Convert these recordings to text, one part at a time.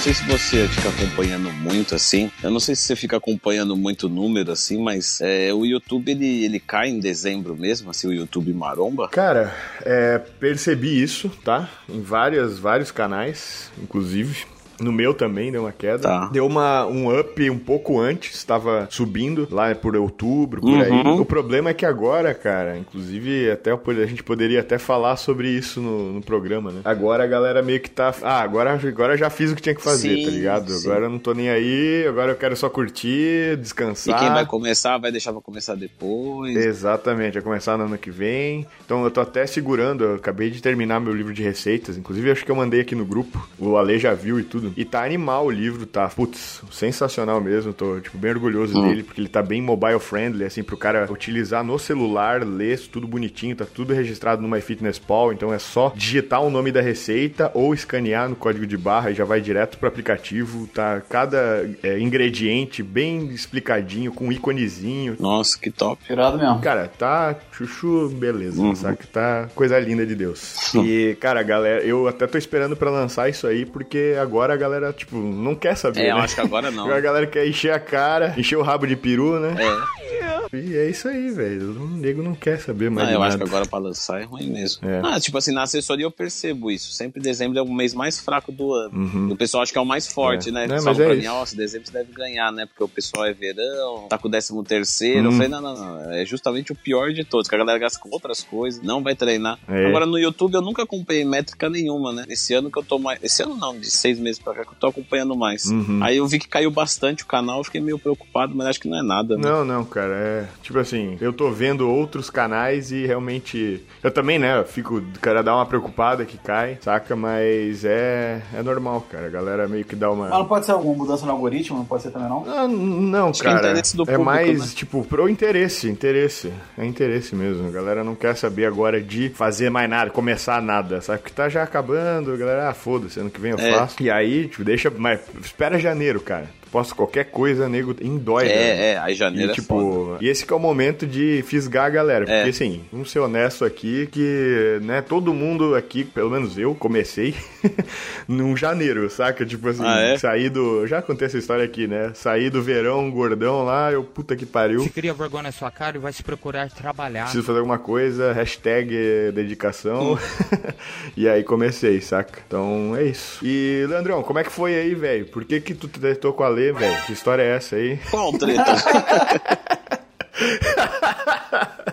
Não sei se você fica acompanhando muito assim. Eu não sei se você fica acompanhando muito número assim, mas é, o YouTube ele, ele cai em dezembro mesmo, assim, o YouTube maromba? Cara, é, percebi isso, tá? Em várias, vários canais, inclusive. No meu também deu uma queda. Tá. Deu uma, um up um pouco antes, estava subindo lá por outubro, por aí. Uhum. O problema é que agora, cara, inclusive até a gente poderia até falar sobre isso no, no programa, né? Agora a galera meio que tá. Ah, agora, agora já fiz o que tinha que fazer, Sim, tá ligado? sim. Agora eu não tô nem aí, agora eu quero só curtir, E descansar. quem vai começar vai deixar pra começar depois. Exatamente, vai começar no ano que vem. Então eu tô até segurando, eu acabei de terminar meu livro de receitas. Inclusive, acho que eu mandei aqui no grupo. O Ale já viu e tudo. E tá animal o livro, tá? Putz, sensacional mesmo. Tô, tipo, bem orgulhoso Hum. dele, porque ele tá bem mobile friendly, assim, pro cara utilizar no celular, ler tudo bonitinho, tá tudo registrado no MyFitnessPal. Então é só digitar o nome da receita ou escanear no código de barra e já vai direto pro aplicativo. Tá cada é, ingrediente bem explicadinho, com um iconezinho. Nossa, que top. Irado mesmo. Cara, tá chuchu, beleza, Uhum. sabe? Tá coisa linda de Deus. E, cara, galera, eu até tô esperando pra lançar isso aí, porque agora a galera, tipo, não quer saber, É, eu né? acho que agora não. A galera quer encher a cara, encher o rabo de peru, né? É. E é isso aí, velho. O nego não quer saber mais Não, de eu nada. acho que agora pra lançar é ruim mesmo. É. Ah, tipo assim, na assessoria eu percebo isso. Sempre dezembro é o mês mais fraco do ano. E o pessoal acha que é o mais forte, É. né? Não, Eles mas falam é pra mim, nossa, dezembro você deve ganhar, né? Porque o pessoal é verão, tá com o décimo terceiro. Hum. Eu falei, não, não, não. É justamente o pior de todos, que a galera gasta com outras coisas, não vai treinar. É. Agora no YouTube eu nunca acompanhei métrica nenhuma, né? Esse ano que eu tô mais. Esse ano não, de seis meses pra cá que eu tô acompanhando mais. Uhum. Aí eu vi que caiu bastante o canal, eu fiquei meio preocupado, mas acho que não é nada, né? Não, não, cara, é tipo assim, eu tô vendo outros canais e realmente. Eu também, né? Fico, cara, dá uma preocupada que cai, saca? Mas é, é normal, cara. A galera meio que dá uma. Mas não pode ser alguma mudança no algoritmo? Não pode ser também, não? Ah, não, Acho que é cara. é público, mais, né? tipo, pro interesse, interesse. É interesse mesmo. A galera não quer saber agora de fazer mais nada, começar nada, sabe? Porque tá já acabando, a galera, ah, foda-se, ano que vem eu É. faço. E aí, tipo, deixa, mas espera janeiro, cara. Posta qualquer coisa, nego, indói, né? É, é, aí janeiro E, é tipo, foda. e esse que é o momento de fisgar a galera. É. Porque, assim, vamos ser honesto aqui, que, né, todo mundo aqui, pelo menos eu, comecei num janeiro, saca? Tipo assim, Ah, é? saí do. Já contei essa história aqui, né? Saí do verão, gordão lá, eu, puta que pariu. Se cria vergonha na sua cara e vai se procurar trabalhar. Preciso fazer alguma coisa, hashtag dedicação. e aí comecei, saca? Então é isso. E, Leandrão, como é que foi aí, velho? Por que que tu tretou com a Lê, velho? Que história é essa aí? Qual treta?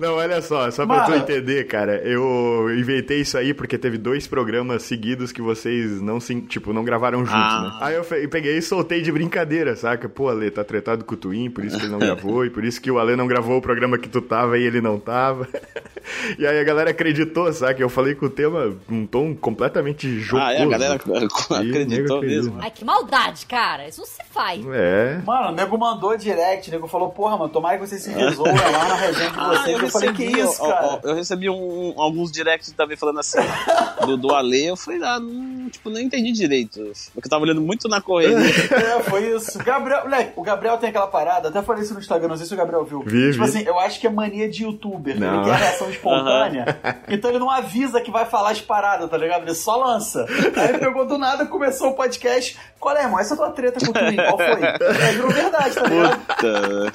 Não, olha só, só pra tu entender, cara, eu inventei isso aí porque teve dois programas seguidos que vocês não se, tipo, não gravaram juntos, Ah. né? Aí eu peguei e soltei de brincadeira, saca? Pô, Ale, tá tretado com o Twin, por isso que ele não gravou, e por isso que o Ale não gravou o programa que tu tava e ele não tava. e aí a galera acreditou, saca? Eu falei com o tema num tom completamente jocoso. ah, é, a galera E acreditou mesmo. Ai, que maldade, cara. Isso não se faz. É. Mano, o nego mandou direct, o nego falou, porra, mano, tomara que você se resolva lá na resenha de vocês. Eu eu falei, que recebi, isso, ó, cara? ó, eu recebi um- alguns directs também falando assim do, do Ale. Eu falei, ah, não, tipo, não entendi direito. Porque eu tava olhando muito na correria. É, foi isso. Gabriel, moleque, o Gabriel tem aquela parada, até falei isso no Instagram, não sei se o Gabriel viu. Vi, tipo vi. assim, eu acho que é mania de youtuber. Não. Ele quer reação espontânea. então ele não avisa que vai falar as paradas, tá ligado? Ele só lança. Aí ele pegou do nada, começou o podcast. Qual é, irmão? Essa é a tua treta com o Twin, qual foi? Aí virou verdade, tá ligado? Puta.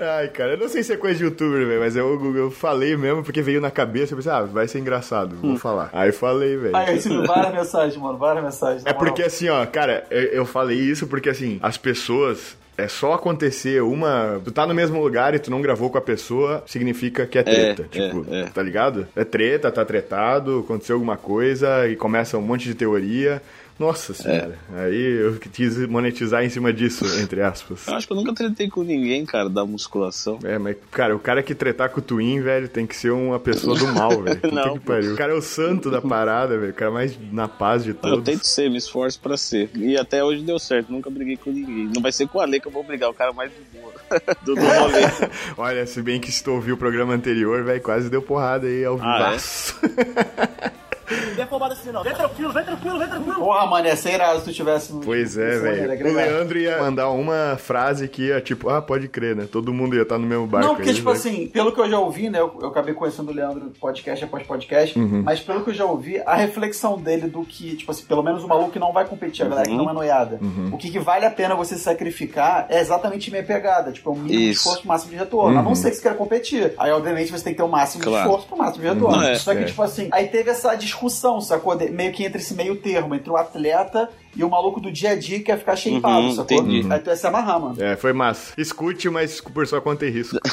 Ai, cara, eu não sei se é coisa de youtuber, velho, mas eu, eu falei mesmo porque veio na cabeça. Eu pensei, ah, vai ser engraçado, vou falar. Aí falei, velho. Aí eu recebi várias mensagens, mano, várias mensagens. É porque assim, ó, cara, eu, eu falei isso porque assim, as pessoas. É só acontecer uma. Tu tá no mesmo lugar e tu não gravou com a pessoa, significa que é treta. É, tipo, é, é. tá ligado? É treta, tá tretado, aconteceu alguma coisa e começa um monte de teoria. Nossa senhora. Aí eu quis monetizar em cima disso, entre aspas. Eu acho que eu nunca tretei com ninguém, cara, da musculação. É, mas, cara, o cara que tretar com o Twin, velho, tem que ser uma pessoa do mal, velho. Puta Não, que pariu. O cara é o santo da parada, velho. O cara mais na paz de Eu todos. tento ser, me esforço pra ser. E até hoje deu certo, nunca briguei com ninguém. Não vai ser com o Ale que eu vou brigar, o cara mais de boa. do, do rolê. Olha, se bem que se tu ouviu o programa anterior, velho, quase deu porrada aí ao Ah, é? Vivaço. afobado assim, não. Vem tranquilo, vem tranquilo, vem tranquilo. Porra, mano, ia ser irado se tu tivesse no. Pois é, velho. O legal. Leandro ia mandar uma frase que ia tipo, ah, pode crer, né? Todo mundo ia estar no mesmo barco. Não, porque, aí, tipo né? assim, pelo que eu já ouvi, né? Eu, eu acabei conhecendo o Leandro podcast após podcast, Uhum. mas pelo que eu já ouvi, a reflexão dele do que, tipo assim, pelo menos o maluco que não vai competir, a galera que Uhum. não é noiada. O que, que vale a pena você sacrificar é exatamente minha pegada. Tipo, é um mínimo de Isso. esforço máximo de retorno. Uhum. A não ser que você queira competir. Aí, obviamente, você tem que ter o máximo de Claro. esforço pro máximo de retorno. Não, é, Só que, é. tipo assim, aí teve essa discussão, sacou? De- meio que entre esse meio termo, entre o atleta e o maluco do dia a dia que quer ficar shapeado, Uhum, sacou? entendi. Aí tu ia se amarrar, mano. É, foi massa. Escute, mas por sua conta e risco.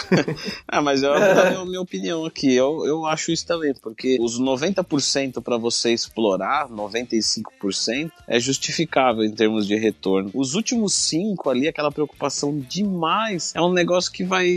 Ah, mas eu vou dar a minha, minha opinião aqui. Eu, eu acho isso também, porque os 90% para você explorar, 95%, é justificável em termos de retorno. Os últimos 5 ali, aquela preocupação demais, é um negócio que vai,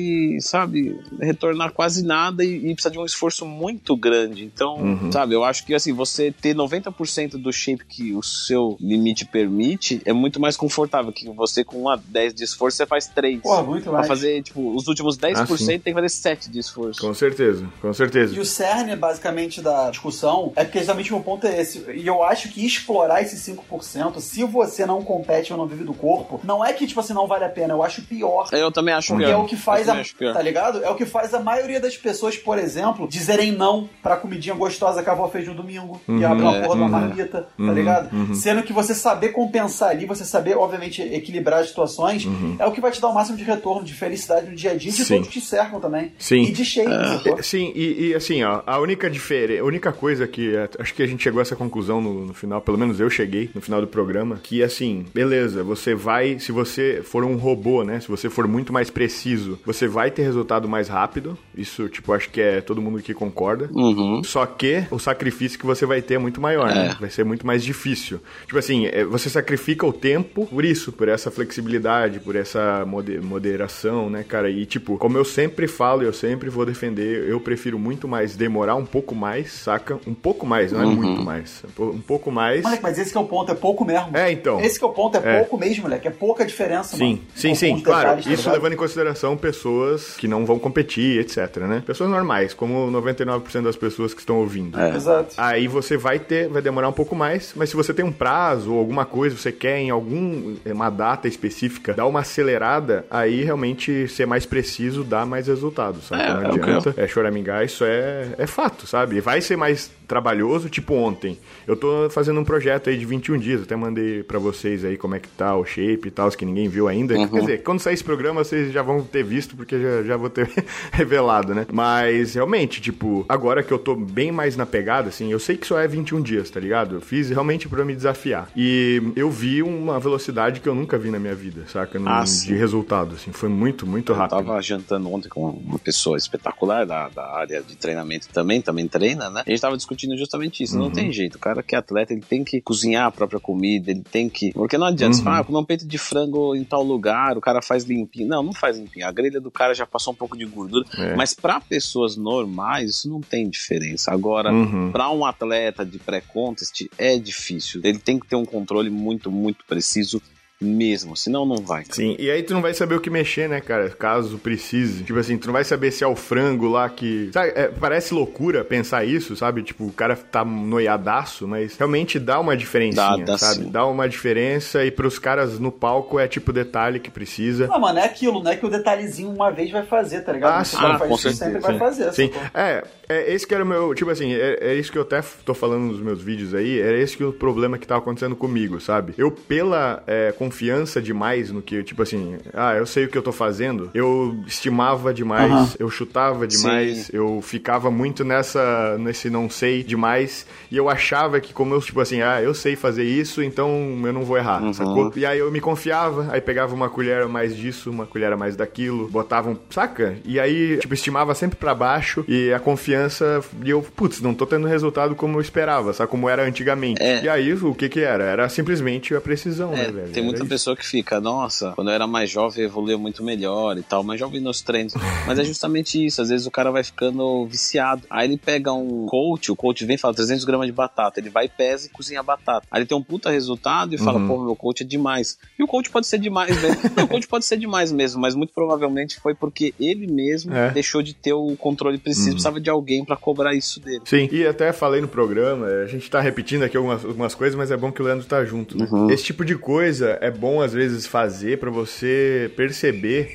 sabe, retornar quase nada e, e precisa de um esforço muito grande. Então, Uhum. sabe, eu acho que assim, você ter 90% do shape que o seu limite permite é muito mais confortável que você com uma 10 de esforço você faz 3. Porra, muito Pra mais. fazer, tipo, os últimos 10% Ah, sim. tem que fazer 7 de esforço. Com certeza, com certeza. E o cerne, basicamente, da discussão é porque exatamente o meu ponto é esse. E eu acho que explorar esses 5%, se você não compete ou não vive do corpo, não é que, tipo assim, não vale a pena. Eu acho pior. Eu também acho Porque pior. é o que faz a. Tá ligado? É o que faz a maioria das pessoas, por exemplo, dizerem não pra comidinha gostosa que a avó fez no domingo e abre uma é, porra de uma uhum. marmita, tá Uhum, ligado? uhum. Sendo que você saber compensar ali, você saber, obviamente, equilibrar as situações, é o que vai te dar o máximo de retorno, de felicidade no dia a dia e de Uhum. Sim. todos que te cercam também. Sim. E de shape, sacou? É, Sim, e, e, assim, ó, a única diferença, a única coisa que é, acho que a gente chegou a essa conclusão no, no final, pelo menos eu cheguei no final do programa, que assim, beleza, você vai, se você for um robô, né, se você for muito mais preciso, você vai ter resultado mais rápido. Isso, tipo, acho que é todo mundo que concorda. Uhum. Só que o sacrifício que você vai ter é muito maior, né? É. Vai ser muito mais difícil. Tipo assim, é, você sacrifica o tempo por isso, por essa flexibilidade, por essa mode- moderação, né, cara? E tipo, como eu sempre falo e eu sempre vou defender, eu prefiro muito mais demorar um pouco mais, saca? Um pouco mais, não é Uhum. muito mais. Um pouco mais. Moleque, mas esse que é o ponto, é pouco mesmo. É, então. Esse que é o ponto, é, É. pouco mesmo, moleque. É pouca diferença, Sim, mano. sim, sim, os claro. detalhes, tá isso ligado? levando em consideração pessoas que não vão competir, etc, né? Pessoas normais, como 99% das pessoas que estão ouvindo. É. Exato. Aí você vai ter, vai demorar um pouco mais, mas se você tem um prazo ou alguma coisa, você quer em algum uma data específica dar uma acelerada, aí realmente ser mais preciso dá mais resultado, sabe? É, Não é adianta é choramingar, isso é, é fato, sabe? Vai ser mais trabalhoso, tipo ontem. Eu tô fazendo um projeto aí de 21 dias, até mandei pra vocês aí como é que tá o shape e tal, que ninguém viu ainda. Uhum. Quer dizer, quando sair esse programa, vocês já vão ter visto, porque já, já vou ter revelado, né? Mas realmente, tipo, agora que eu tô bem mais na pegada, assim, eu sei que só é 21 dias, tá ligado? Eu fiz realmente pra me desafiar. E eu vi uma velocidade que eu nunca vi na minha vida, saca? No- Ah, de resultado, assim. Foi muito, muito Eu rápido. tava jantando ontem com uma pessoa espetacular da, da área de treinamento também, também treina, né? A gente tava discutindo justamente isso. Uhum. Não tem jeito. O cara que é atleta, ele tem que cozinhar a própria comida, ele tem que. Porque não adianta você Uhum. falar, ah, comer um peito de frango em tal lugar, o cara faz limpinho. Não, não faz limpinho. A grelha do cara já passou um pouco de gordura. É. Mas pra pessoas normais, isso não tem diferença. Agora, Uhum. Pra um atleta de pré-contest é difícil. Ele tem que ter um controle muito, muito preciso mesmo. Senão não vai. cara. Sim, e aí tu não vai saber o que mexer, né, cara? Caso precise. Tipo assim, tu não vai saber se é o frango lá que. Sabe, é, parece loucura pensar isso, sabe? Tipo, o cara tá noiadaço, mas realmente dá uma diferencinha, Dá, dá sabe? sim. Dá uma diferença e pros caras no palco é tipo detalhe que precisa. Não, mano, é aquilo, não é que o detalhezinho uma vez vai fazer, tá ligado? Ah, sim. vai Ah, fazer com isso, certeza, sempre sim. vai fazer. Sim, é, é esse que era o meu, tipo assim, é, é isso que eu até tô falando nos meus vídeos aí, era esse que o problema que tava acontecendo comigo, sabe? Eu, pela é, confiança demais no que, tipo assim, ah, eu sei o que eu tô fazendo, eu estimava demais, eu chutava demais, Sim. eu ficava muito nessa, nesse não sei demais, e eu achava que como eu, tipo assim, ah, eu sei fazer isso, então eu não vou errar, Uhum. sacou? E aí eu me confiava, aí pegava uma colher a mais disso, uma colher a mais daquilo, botava um, saca? E aí, tipo, estimava sempre pra baixo e a confiança, e eu, putz, não tô tendo resultado como eu esperava, sabe? Como era antigamente. É. E aí, o que que era? Era simplesmente a precisão, né, É, velho? tem Era muita pessoa que fica, nossa, quando eu era mais jovem eu evoluía muito melhor e tal, mas jovem nos treinos. Mas é justamente isso, às vezes o cara vai ficando viciado. Aí ele pega um coach, o coach vem e fala 300 gramas de batata, ele vai, pesa e cozinha a batata. Aí ele tem um puta resultado e fala, Uhum. pô, meu coach é demais. E o coach pode ser demais mesmo. Não, o coach pode ser demais mesmo, mas muito provavelmente foi porque ele mesmo É. deixou de ter o controle preciso, precisava de alguém pra cobrar isso dele. Sim, e até falei no programa, a gente tá repetindo aqui algumas, algumas coisas, mas é bom que o Leandro tá junto, né? Uhum. Esse tipo de coisa é bom às vezes fazer pra você perceber.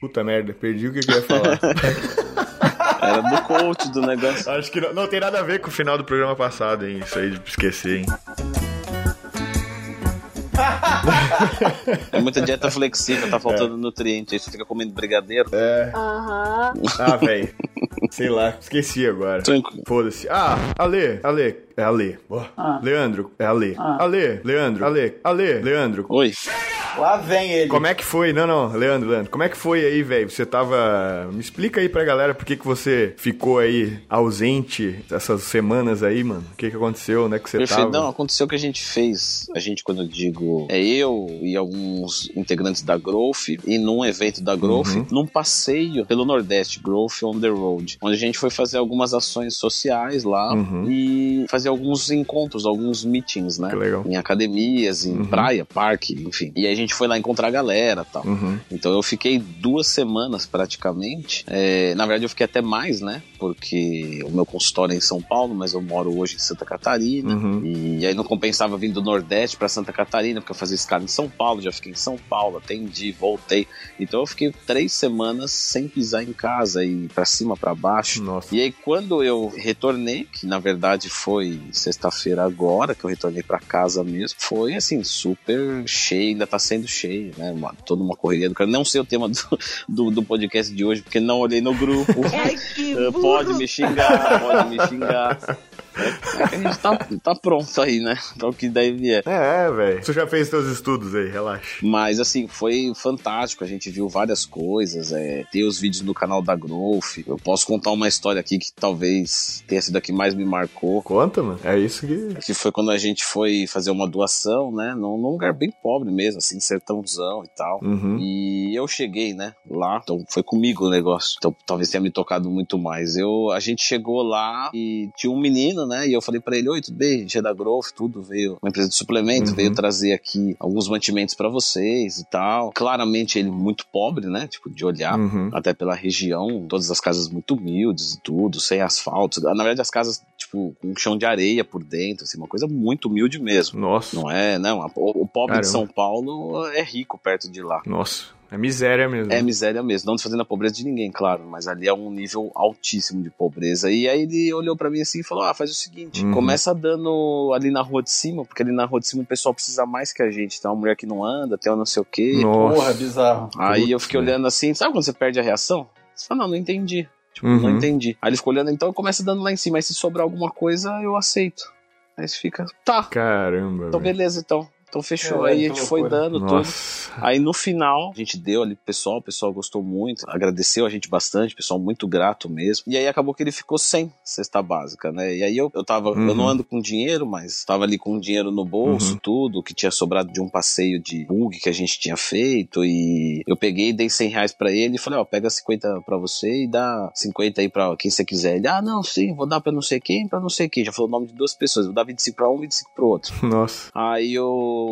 Puta merda, perdi o que eu ia falar. Era do coach do negócio. Acho que não, não tem nada a ver com o final do programa passado, hein? Isso aí de esquecer, hein? É muita dieta flexível, tá faltando nutriente. Aí você fica comendo brigadeiro. É. Aham. Ah, velho. Sei lá, esqueci agora. Tranquilo. Foda-se. Ah, Ale, Ale, é Ale. Boa. Ah. Leandro, é Ale. Ale, Leandro, Ale, Ale, Leandro. Oi. Lá vem ele. Como é que foi? Não, não, Leandro, Leandro. Como é que foi aí, velho? Você tava. Me explica aí pra galera por que, que você ficou aí ausente essas semanas aí, mano. O que, que aconteceu, né? Que você Perfeito. tava. Não, aconteceu o que a gente fez. A gente, quando eu digo, é eu e alguns integrantes da Growth, e num evento da Growth, Uhum. num passeio pelo Nordeste, Growth on the Road, onde a gente foi fazer algumas ações sociais lá Uhum. e fazer alguns encontros, alguns meetings, né? Que legal. Em academias, em Uhum. praia, parque, enfim. E aí a gente foi lá encontrar a galera e tal. Uhum. Então eu fiquei duas semanas praticamente. É, na verdade, eu fiquei até mais, né? Porque o meu consultório é em São Paulo, mas eu moro hoje em Santa Catarina. Uhum. E aí não compensava vir do Nordeste para Santa Catarina, porque eu fazia escala em São Paulo, já fiquei em São Paulo, atendi, voltei. Então eu fiquei três semanas sem pisar em casa e para cima, para baixo. Nossa. E aí, quando eu retornei, que na verdade foi sexta-feira agora, que eu retornei pra casa mesmo, foi assim, super cheio, ainda tá sendo cheio, né? Uma, toda uma correria do cara. Não sei o tema do, do, do podcast de hoje, porque não olhei no grupo. Eh, pode me xingar, pode me xingar. É, a gente tá, tá pronto aí, né? Pra o que daí vier. É, velho. Você já fez seus estudos aí, relaxa. Mas assim, foi fantástico. A gente viu várias coisas. É, tem os vídeos no canal da Growth. Eu posso contar uma história aqui que talvez tenha sido a que mais me marcou. Conta, mano. É isso que. Que foi quando a gente foi fazer uma doação, né? Num, num lugar bem pobre mesmo, assim, sertãozão e tal. Uhum. E eu cheguei, né, lá, então foi comigo o negócio. Então talvez tenha me tocado muito mais. Eu, a gente chegou lá e tinha um menino, né, e eu falei pra ele: Oi, tudo bem? Gente é da Growth, tudo. Veio uma empresa de suplemento, Uhum. veio trazer aqui alguns mantimentos pra vocês e tal. Claramente ele muito pobre, né, tipo, de olhar. Uhum. Até pela região, todas as casas muito humildes e tudo, sem asfalto. Na verdade, as casas, tipo, com um chão de areia por dentro, assim, uma coisa muito humilde mesmo. Nossa. Não é, não. O, o pobre Caramba. de São Paulo é rico perto de lá. Nossa. É miséria mesmo. É miséria mesmo, não desfazendo a pobreza de ninguém, claro, mas ali é um nível altíssimo de pobreza. E aí ele olhou pra mim assim e falou: Ah, faz o seguinte, Uhum. começa dando ali na rua de cima, porque ali na rua de cima o pessoal precisa mais que a gente. Tem uma mulher que não anda, tem uma não sei o quê. Nossa. Porra, bizarro. Aí eu fiquei Putz, olhando assim, sabe quando você perde a reação? Você fala, não, não entendi. Tipo, Uhum. não entendi. Aí ele ficou olhando, então eu começo dando lá em cima. Aí se sobrar alguma coisa, eu aceito. Aí você fica, tá, Caramba. então beleza, então. Então fechou. Caralho, aí a que gente foi loucura. dando tudo. Nossa. Aí no final, a gente deu ali pro pessoal, o pessoal gostou muito, agradeceu a gente bastante, o pessoal muito grato mesmo. E aí acabou que ele ficou sem cesta básica, né? E aí eu, eu tava, Uhum. eu não ando com dinheiro, mas tava ali com dinheiro no bolso, Uhum. tudo, que tinha sobrado de um passeio de bug que a gente tinha feito. E eu peguei, dei 100 reais pra ele e falei, ó, pega 50 pra você e dá 50 aí pra quem você quiser. Ele, ah, não, sim, vou dar pra não sei quem, pra não sei quem. Já falou o nome de duas pessoas, vou dar 25 pra um, 25 pro outro. Nossa. Aí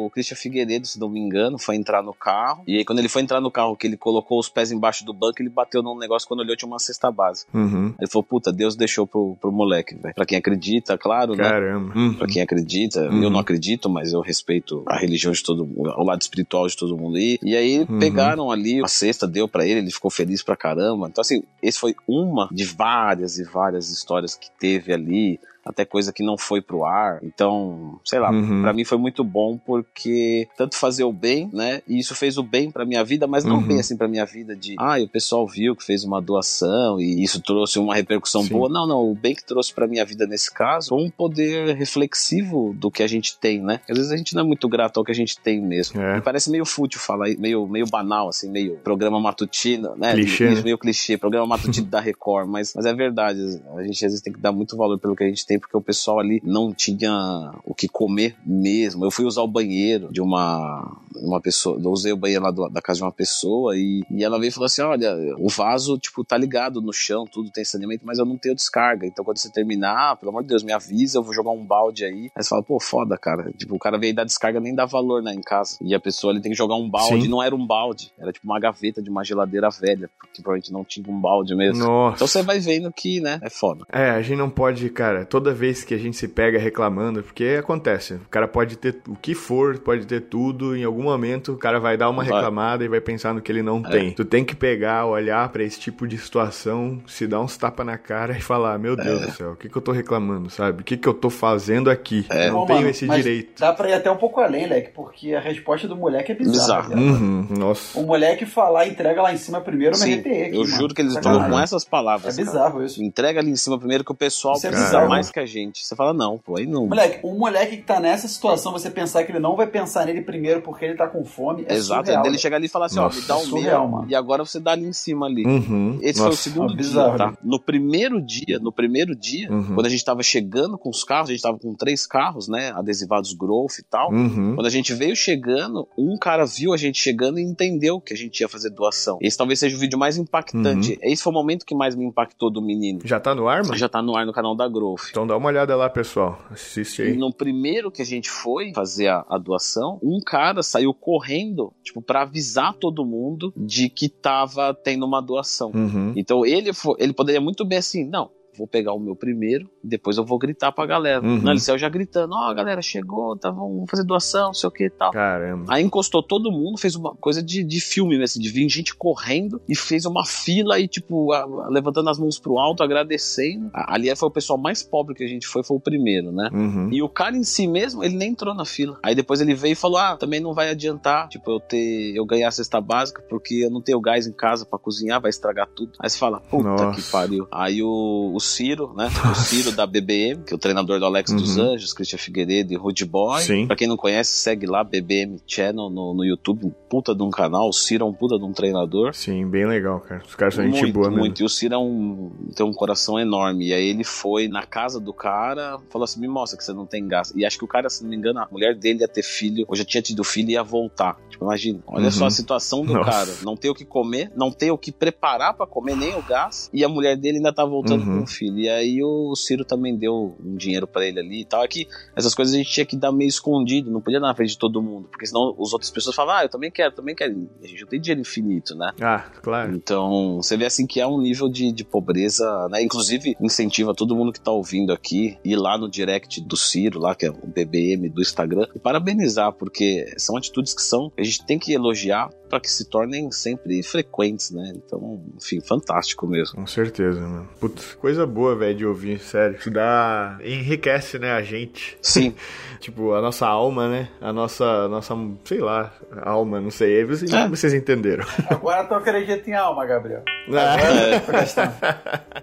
o Christian Figueiredo, se não me engano, foi entrar no carro. E aí, quando ele foi entrar no carro, que ele colocou os pés embaixo do banco, ele bateu num negócio quando olhou tinha uma cesta básica. Uhum. Ele falou: Puta, Deus deixou pro, pro moleque, velho. Pra quem acredita, claro, né? Caramba. Uhum. Pra quem acredita, Uhum. eu não acredito, mas eu respeito a religião de todo mundo, o lado espiritual de todo mundo. E, e aí Uhum. pegaram ali a cesta, deu pra ele, ele ficou feliz pra caramba. Então, assim, esse foi uma de várias e várias histórias que teve ali. Até coisa que não foi pro ar. Então, sei lá, Uhum. Pra mim foi muito bom porque tanto fazer o bem, né? E isso fez o bem pra minha vida, mas não Uhum. bem assim pra minha vida de, ah, o pessoal viu que fez uma doação e isso trouxe uma repercussão Sim. boa. Não, não, o bem que trouxe pra minha vida nesse caso foi um poder reflexivo do que a gente tem, né? Às vezes a gente não é muito grato ao que a gente tem mesmo. É. Me parece meio fútil falar, meio, meio banal, assim, meio programa matutino, né? Clichê, Isso, né? meio clichê, programa matutino da Record, mas, mas é verdade. A gente às vezes tem que dar muito valor pelo que a gente tem, porque o pessoal ali não tinha o que comer mesmo. Eu fui usar o banheiro de uma, uma pessoa, eu usei o banheiro lá do- da casa de uma pessoa e, e ela veio e falou assim: olha, o vaso, tipo, tá ligado no chão, tudo tem saneamento, mas eu não tenho descarga. Então quando você terminar, pelo amor de Deus, me avisa, eu vou jogar um balde aí. Aí você fala, pô, foda, cara. Tipo, o cara veio dar descarga, nem dá valor, né, em casa. E a pessoa ele tem que jogar um balde, Sim. não era um balde, era tipo uma gaveta de uma geladeira velha, porque provavelmente não tinha um balde mesmo. Nossa. Então você vai vendo que, né, é foda. É, a gente não pode, cara, toda vez que a gente se pega reclamando, porque acontece, o cara pode ter o que for, pode ter tudo, em algum momento o cara vai dar uma reclamada e vai pensar no que ele não tem. Tu tem que pegar, olhar pra esse tipo de situação, se dar uns tapa na cara e falar, meu Deus do céu, o que que eu tô reclamando, sabe? O que que eu tô fazendo aqui? Eu não tenho mano, esse mas direito. Dá pra ir até um pouco além, Leque, porque a resposta do moleque é bizarra. Bizarro. cara. Uhum, nossa. O moleque falar entrega lá em cima primeiro, Sim, eu mano. juro que eles falam com essas É palavras. cara. bizarro isso. Entrega ali em cima primeiro que o pessoal Isso é precisa mais que a gente. Você fala, não, pô, aí não. Moleque, um moleque que tá nessa situação, você pensar que ele não vai pensar nele primeiro porque ele tá com fome, é Exato, surreal. dele chegar ali e falar assim, ó, Nossa, me dá o surreal, meu, mano. e agora você dá ali em cima ali. Uhum. Esse foi o nossa. segundo Ah, bizarro, dia, tá? né? No primeiro dia, no primeiro dia, Uhum. quando a gente tava chegando com os carros, a gente tava com três carros, né, adesivados Growth e tal. Uhum. Quando a gente veio chegando, um cara viu a gente chegando e entendeu que a gente ia fazer doação. Esse talvez seja o vídeo mais impactante. Uhum. Esse foi o momento que mais me impactou do menino. Já tá no ar, mano? Já tá no ar no canal da Growth. Então dá uma olhada lá, pessoal. Assiste aí. No primeiro que a gente foi fazer a, a doação, um cara saiu correndo, tipo, pra avisar todo mundo de que tava tendo uma doação. Uhum. Então ele, fo- ele poderia muito bem assim, não, vou pegar o meu primeiro, depois eu vou gritar pra galera. Uhum. Ele saiu já gritando, ó, a galera chegou, tá, vamos fazer doação, não sei o que e tal. Caramba. Aí encostou todo mundo, fez uma coisa de, de filme, mesmo, assim, de vir gente correndo e fez uma fila e, tipo, a- a- levantando as mãos pro alto, agradecendo. A- Ali foi o pessoal mais pobre que a gente foi, foi o primeiro, né? Uhum. E o cara em si mesmo, ele nem entrou na fila. Aí depois ele veio e falou: Ah, também não vai adiantar, tipo, eu ter eu ganhar a cesta básica, porque eu não tenho gás em casa pra cozinhar, vai estragar tudo. Aí você fala, puta Nossa. que pariu. Aí o, o Ciro, né? O Ciro da BBM, que é o treinador do Alex dos Uhum. Anjos, Christian Figueiredo e Rude Boy. Sim. Pra quem não conhece, segue lá, BBM Channel no, no YouTube, um puta de um canal. O Ciro é um puta de um treinador. Sim, bem legal, cara. Os caras são gente Muito, boa mesmo. muito. E o Ciro é um, tem um coração enorme. E aí ele foi na casa do cara, falou assim: me mostra que você não tem gás. E acho que o cara, se não me engano, a mulher dele ia ter filho, ou já tinha tido filho e ia voltar. Tipo, imagina. Olha Uhum. só a situação do Nossa. cara. Não ter o que comer, não ter o que preparar pra comer, nem o gás. E a mulher dele ainda tá voltando Uhum. com o filho. E aí o Ciro também deu um dinheiro pra ele ali e tal. É que essas coisas a gente tinha que dar meio escondido, não podia dar na frente de todo mundo. Porque senão as outras pessoas falam, ah, eu também quero, também quero. A gente não tem dinheiro infinito, né? Ah, claro. Então, você vê assim que é um nível de, de pobreza, né? Inclusive, incentiva todo mundo que tá ouvindo aqui ir lá no direct do Ciro, lá, que é o BBM do Instagram, e parabenizar, porque são atitudes que são, a gente tem que elogiar para que se tornem sempre frequentes, né? Então, enfim, fantástico mesmo. Com certeza, mano. Putz, coisa boa, velho, de ouvir, sério. Isso dá. enriquece, né, a gente. Sim, Tipo, a nossa alma, né? A nossa, nossa, sei lá, alma, não sei. Aí vocês, É. vocês entenderam. Agora tu acredita em alma, Gabriel. Ah, Tô gastando.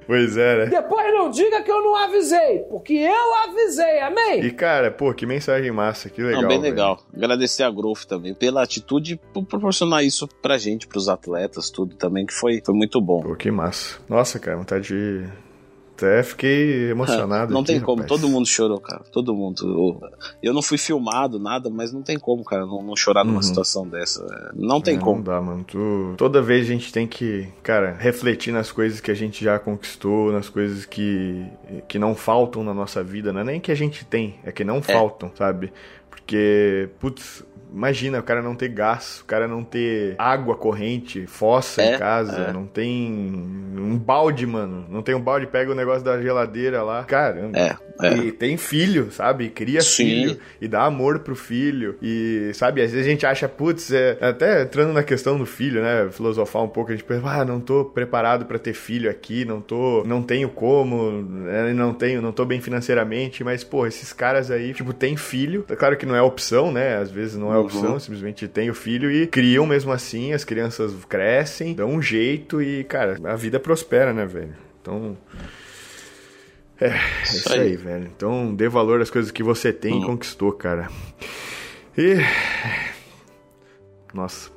pois é, né? Depois não diga que eu não avisei, porque eu avisei, amém? E, cara, pô, que mensagem massa, que legal. não, bem velho. legal. Agradecer a Growth também pela atitude, por proporcionar isso pra gente, pros atletas, tudo também, que foi, foi muito bom. Pô, que massa. Nossa, cara, vontade de. Até fiquei emocionado. Não aqui, tem como, rapaz. todo mundo chorou, cara. Todo mundo. Eu- não fui filmado, nada, mas não tem como, cara, não, não chorar numa Uhum. situação dessa. É, Não tem É, Não como. dá, mano. Tu... Toda vez a gente tem que, cara, refletir nas coisas que a gente já conquistou, nas coisas que, que não faltam na nossa vida. Não é nem que a gente tem, é que não faltam, sabe? Porque, putz, imagina o cara não ter gás, o cara não ter água corrente, fossa É, em casa, é. não tem um balde, mano. Não tem um balde, pega o negócio da geladeira lá. Caramba. É, é. E tem filho, sabe? Cria Sim. filho e dá amor pro filho. E, sabe, às vezes a gente acha, putz, é, até entrando na questão do filho, né? Filosofar um pouco, a gente pensa, ah, não tô preparado pra ter filho aqui, não tô, não tenho como, né, não tenho, não tô bem financeiramente, mas, pô, esses caras aí, tipo, tem filho. É claro que não é opção, né? Às vezes não é. Opção, simplesmente tem o filho e criam mesmo assim, as crianças crescem, dão um jeito e, cara, a vida prospera, né, velho? Então. É, é isso aí. aí, velho. Então, dê valor às coisas que você tem e Hum. conquistou, cara. E. Nossa.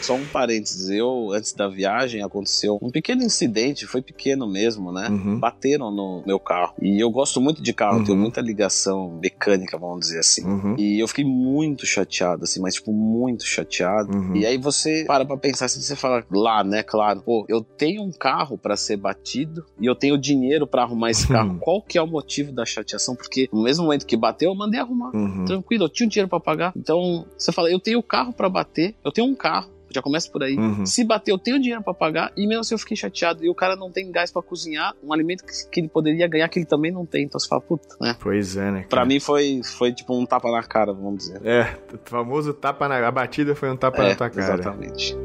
Só um parênteses, eu, antes da viagem, aconteceu um pequeno incidente, foi pequeno mesmo, né? Uhum. Bateram no meu carro. E eu gosto muito de carro, Uhum. tenho muita ligação mecânica, vamos dizer assim. Uhum. E eu fiquei muito chateado, assim, mas, tipo, muito chateado. Uhum. E aí você para pra pensar assim, você fala, lá, né, claro, pô, eu tenho um carro pra ser batido e eu tenho dinheiro pra arrumar esse carro. Uhum. Qual que é o motivo da chateação? Porque no mesmo momento que bateu, eu mandei arrumar. Uhum. Tranquilo, eu tinha um dinheiro pra pagar. Então, você fala, eu tenho carro pra bater, eu tenho um carro. Já começa por aí. Uhum. Se bater, eu tenho dinheiro pra pagar e mesmo assim eu fiquei chateado. E o cara não tem gás pra cozinhar um alimento que, que ele poderia ganhar que ele também não tem. Então você fala, puta, né? Pois é, né? Pra cara? mim foi, foi tipo um tapa na cara, vamos dizer. É, o famoso tapa na. A batida foi um tapa É, na tua cara. exatamente.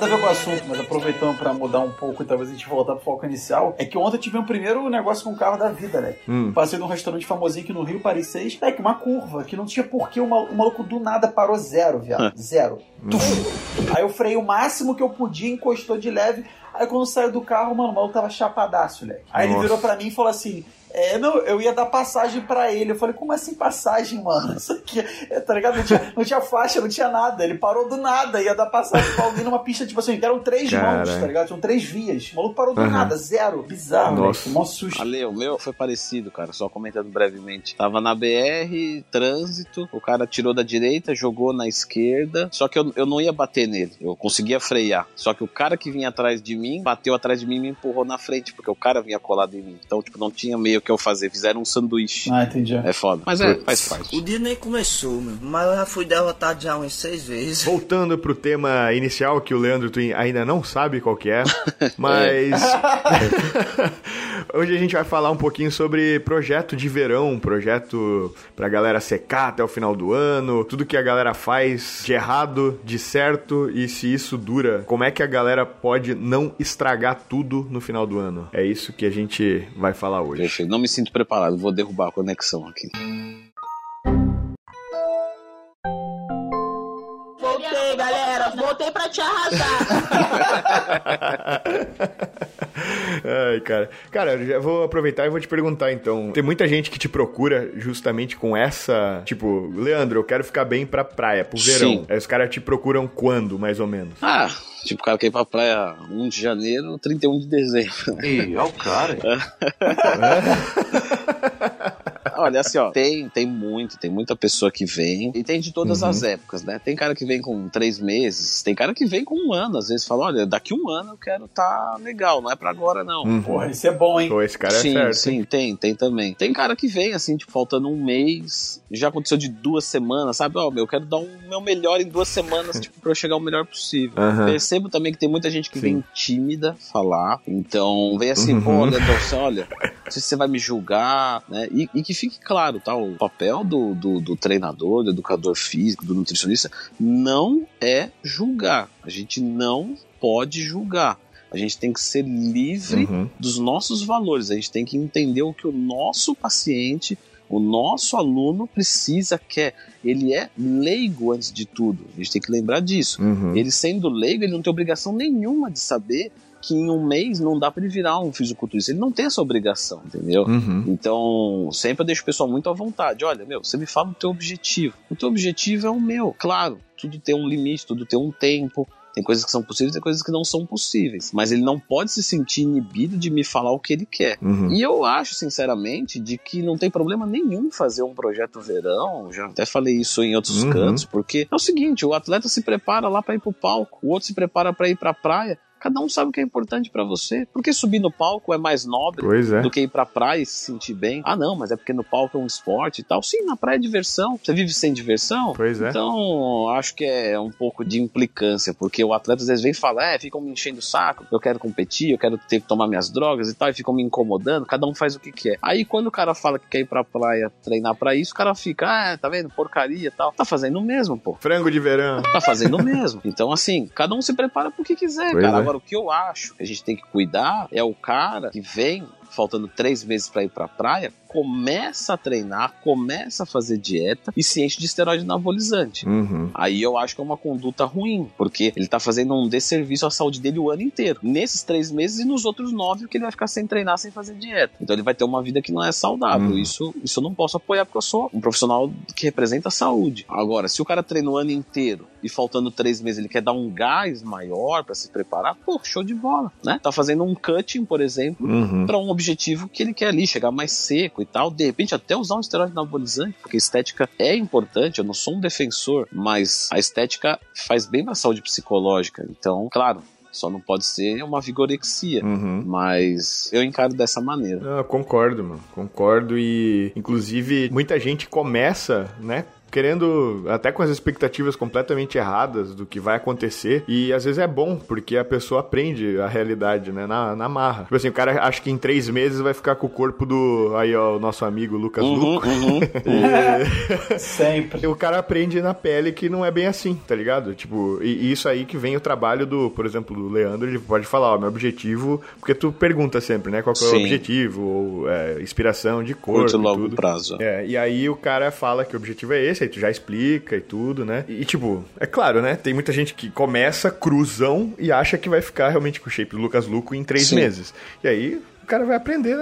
Nada a ver com o assunto, mas aproveitando pra mudar um pouco e talvez a gente voltar pro foco inicial, é que ontem eu tive um primeiro negócio com o carro da vida, né? Hum. Passei num restaurante famosinho aqui no Rio, Paris 6, é que uma curva, que não tinha porquê, o mal- o maluco do nada parou zero, viado. Zero. Tuf. Aí eu freiei o máximo que eu podia, encostou de leve. Aí quando saiu do carro, mano, o maluco tava chapadaço, velho. Aí ele Nossa. virou pra mim e falou assim: é, não, eu ia dar passagem pra ele. Eu falei, como assim passagem, mano? Isso aqui, é, tá ligado? Não tinha, não tinha faixa, não tinha nada. Ele parou do nada, ia dar passagem pra alguém numa pista, tipo assim, eram três mãos, tá ligado? Tinham três vias. O maluco parou do Aham. nada, zero. Bizarro, velho. Nossa. Mó susto. Ale, o meu foi parecido, cara, só comentando brevemente. Tava na BR, trânsito, o cara tirou da direita, jogou na esquerda, só que eu, eu não ia bater nele, eu conseguia frear. Só que o cara que vinha atrás de mim, bateu atrás de mim e me empurrou na frente, porque o cara vinha colado em mim. Então, tipo, não tinha meio que eu fazer, fizeram um sanduíche. Ah, entendi. É foda. Mas é, faz parte. O dia nem começou, meu. Mas eu já fui derrotado já umas seis vezes. Voltando pro tema inicial, que o Leandro Twin ainda não sabe qual que é, mas hoje a gente vai falar um pouquinho sobre projeto de verão, projeto pra galera secar até o final do ano, tudo que a galera faz de errado, de certo e se isso dura, como é que a galera pode não estragar tudo no final do ano. É isso que a gente vai falar hoje. Não me sinto preparado, vou derrubar a conexão aqui. Voltei, galera. Voltei pra te arrasar. Ai, cara. Cara, eu já vou aproveitar e vou te perguntar então. Tem muita gente que te procura justamente com essa. Tipo, Leandro, eu quero ficar bem pra praia, pro verão. Sim. Aí os caras te procuram quando, mais ou menos? Ah, tipo, o cara quer ir pra praia 1 de janeiro, 31 de dezembro. Ih, olha o cara. Olha, assim, ó, tem, tem muito, tem muita pessoa que vem, e tem de todas Uhum. as épocas, né? Tem cara que vem com três meses, tem cara que vem com um ano, às vezes fala, olha, daqui um ano eu quero tá legal, não é pra agora não. Uhum. Porra, isso é bom, hein? Pô, esse cara sim, é certo. sim, tem, tem também. Tem cara que vem, assim, tipo, faltando um mês, já aconteceu de duas semanas, sabe? Ó, meu, eu quero dar um meu melhor em duas semanas, tipo, pra eu chegar o melhor possível. Aham. Percebo também que tem muita gente que Sim. vem tímida falar, então vem assim, Uhum. pô, você, olha, não sei se você vai me julgar, né? E, e que fique claro, tá? O papel do, do, do treinador, do educador físico, do nutricionista, não é julgar. A gente não pode julgar. A gente tem que ser livre Uhum. dos nossos valores. A gente tem que entender o que o nosso paciente, o nosso aluno precisa, quer. Ele é leigo antes de tudo. A gente tem que lembrar disso. Uhum. Ele sendo leigo, ele não tem obrigação nenhuma de saber que em um mês não dá para ele virar um fisiculturista. Ele não tem essa obrigação, entendeu? Uhum. Então, sempre eu deixo o pessoal muito à vontade. Olha, meu, você me fala o teu objetivo. O teu objetivo é o meu. Claro, tudo tem um limite, tudo tem um tempo. Tem coisas que são possíveis e coisas que não são possíveis. Mas ele não pode se sentir inibido de me falar o que ele quer. Uhum. E eu acho, sinceramente, de que não tem problema nenhum fazer um projeto verão. Já até falei isso em outros Uhum. cantos, porque é o seguinte: o atleta se prepara lá para ir pro palco, o outro se prepara para ir pra praia. Cada um sabe o que é importante para você. Porque subir no palco é mais nobre é. do que ir pra praia e se sentir bem. Ah, não, mas é porque no palco é um esporte e tal. Sim, na praia é diversão. Você vive sem diversão? Pois é. Então, acho que é um pouco de implicância, porque o atleta às vezes vem e fala, é, ficam me enchendo o saco, eu quero competir, eu quero ter que tomar minhas drogas e tal, e ficam me incomodando, cada um faz o que quer. Aí quando o cara fala que quer ir pra praia treinar pra isso, o cara fica, ah, tá vendo, porcaria e tal. Tá fazendo o mesmo, pô. Frango de verão. Tá fazendo o mesmo. Então, assim, cada um se prepara pro que quiser, Pois cara. é. Agora, o que eu acho que a gente tem que cuidar é o cara que vem faltando três meses pra ir pra praia, começa a treinar, começa a fazer dieta e se enche de esteroide anabolizante. Uhum. Aí eu acho que é uma conduta ruim, porque ele tá fazendo um desserviço à saúde dele o ano inteiro. Nesses três meses e nos outros nove, que ele vai ficar sem treinar, sem fazer dieta. Então ele vai ter uma vida que não é saudável. Uhum. Isso, isso eu não posso apoiar, porque eu sou um profissional que representa a saúde. Agora, se o cara treina o ano inteiro e faltando três meses ele quer dar um gás maior pra se preparar, pô, show de bola, né? Tá fazendo um cutting, por exemplo, Uhum. para um objetivo que ele quer ali, chegar mais seco e tal. De repente, até usar um esteroide anabolizante, porque estética é importante. Eu não sou um defensor, mas a estética faz bem pra saúde psicológica. Então, claro, só não pode ser uma vigorexia. Uhum. Mas eu encaro dessa maneira. Ah, concordo, mano. Concordo e, inclusive, muita gente começa, né? Querendo, até com as expectativas completamente erradas do que vai acontecer. E às vezes é bom, porque a pessoa aprende a realidade, né? Na, na marra. Tipo assim, o cara acha que em três meses vai ficar com o corpo do. Aí, ó, o nosso amigo Lucas Uhum, Luco. uhum. E- Sempre. o cara aprende na pele que não é bem assim, tá ligado? Tipo, e, e isso aí que vem o trabalho do, por exemplo, do Leandro, ele pode falar, ó, meu objetivo, porque tu pergunta sempre, né, qual que é o objetivo, ou é, inspiração de cor Curto e logo tudo. prazo. É, e aí o cara fala que o objetivo é esse, aí tu já explica e tudo, né? E, tipo, é claro, né? Tem muita gente que começa cruzão e acha que vai ficar realmente com o shape do Lucas Luco em três Sim. meses. E aí o cara vai aprender,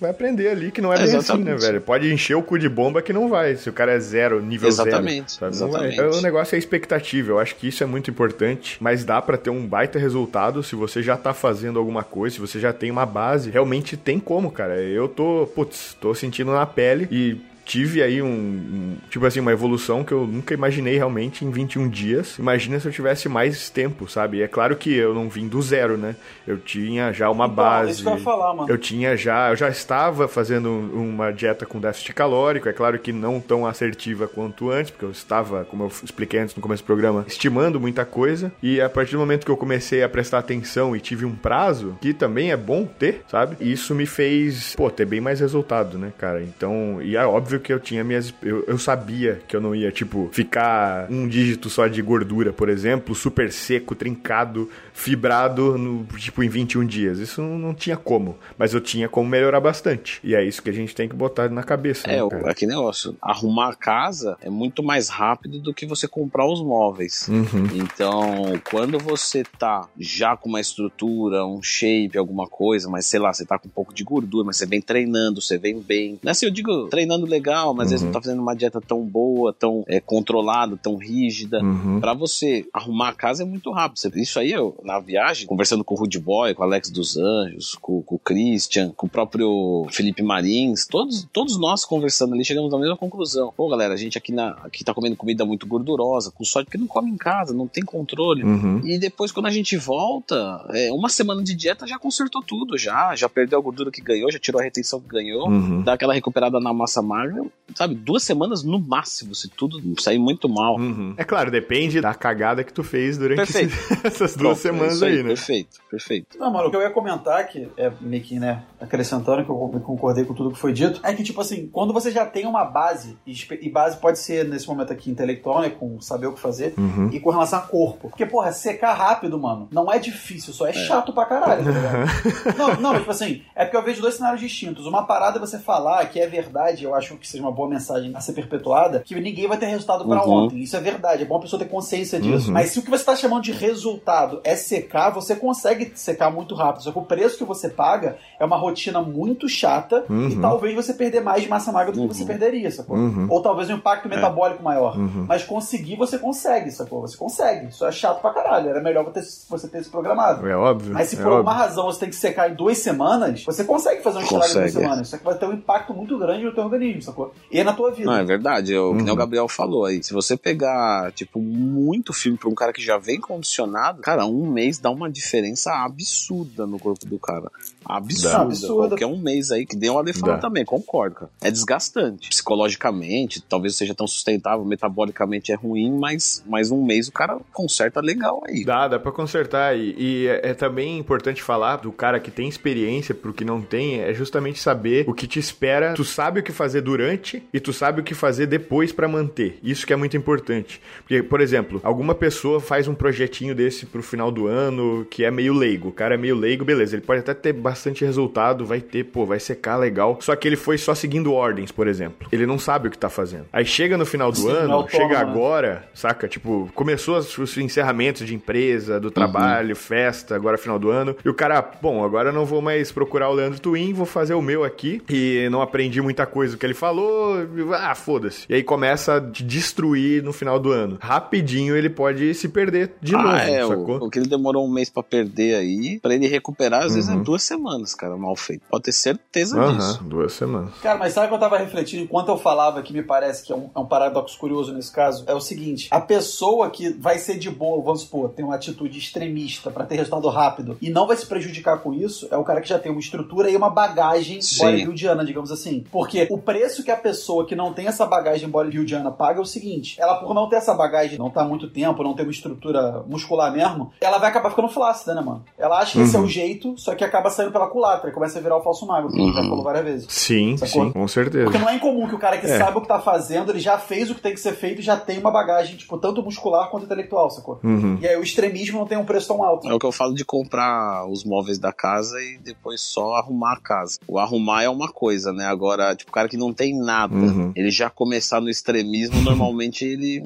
vai aprender ali que não é bem assim, Exatamente. né, velho? Pode encher o cu de bomba que não vai. Se o cara é zero, nível Exatamente, zero. exatamente. O negócio é expectativa. Eu acho que isso é muito importante, mas dá pra ter um baita resultado se você já tá fazendo alguma coisa, se você já tem uma base. Realmente tem como, cara. Eu tô, putz, tô sentindo na pele e tive aí um, um- tipo assim, uma evolução que eu nunca imaginei realmente em 21 dias. Imagina se eu tivesse mais tempo, sabe? E é claro que eu não vim do zero, né? Eu tinha já uma Então, base. isso que eu ia falar, mano. Eu tinha já, eu já estava fazendo uma dieta com déficit calórico, é claro que não tão assertiva quanto antes, porque eu estava, como eu expliquei antes no começo do programa, estimando muita coisa, e a partir do momento que eu comecei a prestar atenção e tive um prazo, que também é bom ter, sabe? Isso me fez, pô, ter bem mais resultado, né, cara? Então, e é óbvio que eu tinha minhas, eu, eu sabia que eu não ia, tipo, ficar um dígito só de gordura, por exemplo, super seco, trincado, fibrado, no, tipo, em 21 dias. Isso não, tinha como. Mas eu tinha como melhorar bastante. E é isso que a gente tem que botar na cabeça. É, né, cara? é que negócio. Arrumar a casa é muito mais rápido do que você comprar os móveis. Uhum. Então, quando você tá já com uma estrutura, um shape, alguma coisa, mas sei lá, você tá com um pouco de gordura, mas você vem treinando, você vem bem. É assim, eu digo treinando legal, mas às vezes Uhum. não tá fazendo uma dieta tão boa, tão é, controlada, tão rígida. Uhum. Pra você arrumar a casa é muito rápido. Isso aí, eu, na viagem, conversando com o Rude Boy, com o Alex dos Anjos, com, com o Christian, com o próprio Felipe Marins, todos, todos nós conversando ali, chegamos à mesma conclusão. Pô, galera, a gente aqui, na, aqui tá comendo comida muito gordurosa, com sódio, porque não come em casa, não tem controle. Uhum. E depois, quando a gente volta, é, uma semana de dieta já consertou tudo, já. Já perdeu a gordura que ganhou, já tirou a retenção que ganhou, Uhum. dá aquela recuperada na massa magra, sabe? Duas semanas no máximo, se tudo sair muito mal. Uhum. É claro, depende da cagada que tu fez durante esse- essas duas Pronto, é semanas isso aí, né? Perfeito, perfeito. Não, mano, o que eu ia comentar, que é meio que, né, acrescentando, que eu concordei com tudo que foi dito, é que, tipo assim, quando você já tem uma base, e base pode ser, nesse momento aqui, intelectual, né, com saber o que fazer, Uhum. e com relação a corpo. Porque, porra, secar rápido, mano, não é difícil, só é, chato pra caralho, tá ligado? não, não, mas, tipo assim, é porque eu vejo dois cenários distintos. Uma parada é você falar que é verdade, eu acho que seja uma boa mensagem a ser perpetuada, que ninguém vai ter resultado pra Uhum. ontem. Isso é verdade, é bom a pessoa ter consciência disso. Uhum. Mas se o que você tá chamando de resultado é secar, você consegue secar muito rápido. Só que o preço que você paga é uma rotina muito chata e Uhum. talvez você perder mais de massa magra do que Uhum. você perderia, sacou? Uhum. Ou talvez um impacto metabólico maior. Uhum. Mas conseguir, você consegue, sacou? Você consegue. Isso é chato pra caralho. Era melhor você ter, se programado. É óbvio. Mas se é por alguma óbvio. razão você tem que secar em duas semanas, você consegue fazer um estrago em duas semanas. Só que vai ter um impacto muito grande no teu organismo, sacou? E na tua vida. Não, é verdade. Eu, que nem Uhum. o Gabriel falou aí. Se você pegar, tipo, muito filme pra um cara que já vem condicionado, cara, um mês dá uma diferença absurda no corpo do cara. Absurda. Dá. Absurda. Qualquer um mês aí, que deu uma fala Dá. também, concordo, cara. É desgastante. Psicologicamente, talvez seja tão sustentável, metabolicamente é ruim, mas, mas um mês o cara conserta legal aí. Dá, dá pra consertar. E, e é, é também importante falar do cara que tem experiência pro que não tem, é justamente saber o que te espera. Tu sabe o que fazer durante e tu sabe o que fazer depois pra manter. Isso que é muito importante. Porque, por exemplo, alguma pessoa faz um projetinho desse pro final do ano que é meio leigo. O cara é meio leigo, beleza. Ele pode até ter bastante resultado, vai ter, pô, vai secar legal. Só que ele foi só seguindo ordens, por exemplo. Ele não sabe o que tá fazendo. Aí chega no final do Sim, é ano, chega né? agora, saca? Tipo, começou os, os encerramentos de empresa, do trabalho, festa, agora final do ano. E o cara, bom, agora não vou mais procurar o Leandro Twin, vou fazer o meu aqui. E não aprendi muita coisa que ele falou. Ah, foda-se. E aí começa a destruir no final do ano. Rapidinho ele pode se perder de novo, ah, é, sacou? o, o que ele demorou um mês pra perder aí, pra ele recuperar, às vezes é Uhum. duas semanas, cara, mal feito. Pode ter certeza Aham, disso. duas semanas. Cara, mas sabe o que eu tava refletindo enquanto eu falava que me parece que é um, é um paradoxo curioso nesse caso? É o seguinte: a pessoa que vai ser de boa, vamos supor, tem uma atitude extremista pra ter resultado rápido e não vai se prejudicar com isso, é o cara que já tem uma estrutura e uma bagagem bodybuildiana, digamos assim. Porque o preço que a pessoa que não tem essa bagagem bodybuildiana paga é o seguinte: ela, por não ter essa bagagem, não tá há muito tempo, não ter uma estrutura muscular mesmo, ela vai acabar ficando flácida, né, mano? Ela acha que esse é o jeito, só que acaba saindo pela culatra e começa a virar o falso que a gente já Uhum. falou várias vezes. Sim, Sacou? sim, com certeza. Porque não é incomum que o cara que É. sabe o que tá fazendo, ele já fez o que tem que ser feito e já tem uma bagagem, tipo, tanto muscular quanto intelectual, sacou? Uhum. E aí o extremismo não tem um preço tão alto. É o que eu falo de comprar os móveis da casa e depois só arrumar a casa. O arrumar é uma coisa, né? Agora, tipo, o cara que não tem nada, Uhum. ele já começar no extremismo, normalmente ele.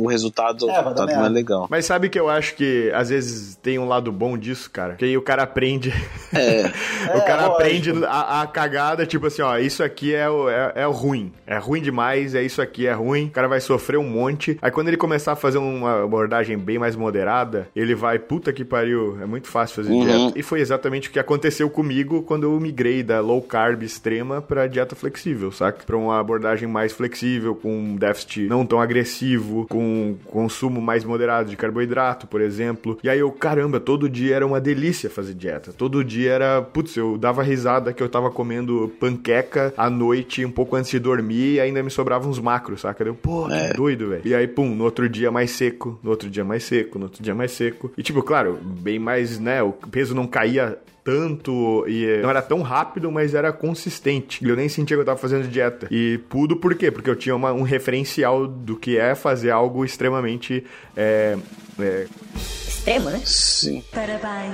O resultado, É, resultado não é legal. Mas sabe que eu acho que às vezes tem um lado bom disso, cara? Que aí o cara aprende. É, o cara lógico. aprende a, a cagada, tipo assim, ó, isso aqui é o, é, é o ruim. É ruim demais, é isso aqui é ruim. O cara vai sofrer um monte. Aí quando ele começar a fazer uma abordagem bem mais moderada, ele vai, puta que pariu, é muito fácil fazer Uhum. dieta. E foi exatamente o que aconteceu comigo quando eu migrei da low carb extrema pra dieta flexível, saca? Pra uma abordagem mais flexível, com um déficit não tão agressivo, com consumo mais moderado de carboidrato, por exemplo. E aí eu, caramba, todo dia era uma delícia fazer dieta. Todo dia era, putz, eu dava risada que eu tava comendo panqueca à noite, um pouco antes de dormir, e ainda me sobravam uns macros, saca? Eu, pô, que doido, velho. E aí, pum, no outro dia mais seco, no outro dia mais seco, no outro dia mais seco. E tipo, claro, bem mais, né, o peso não caía tanto e eh, não era tão rápido, mas era consistente. E eu nem sentia que eu tava fazendo dieta. E tudo por quê? Porque eu tinha uma- um referencial do que é fazer algo extremamente é, é, Extremo, né? sim.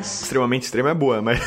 extremamente extremo é boa, mas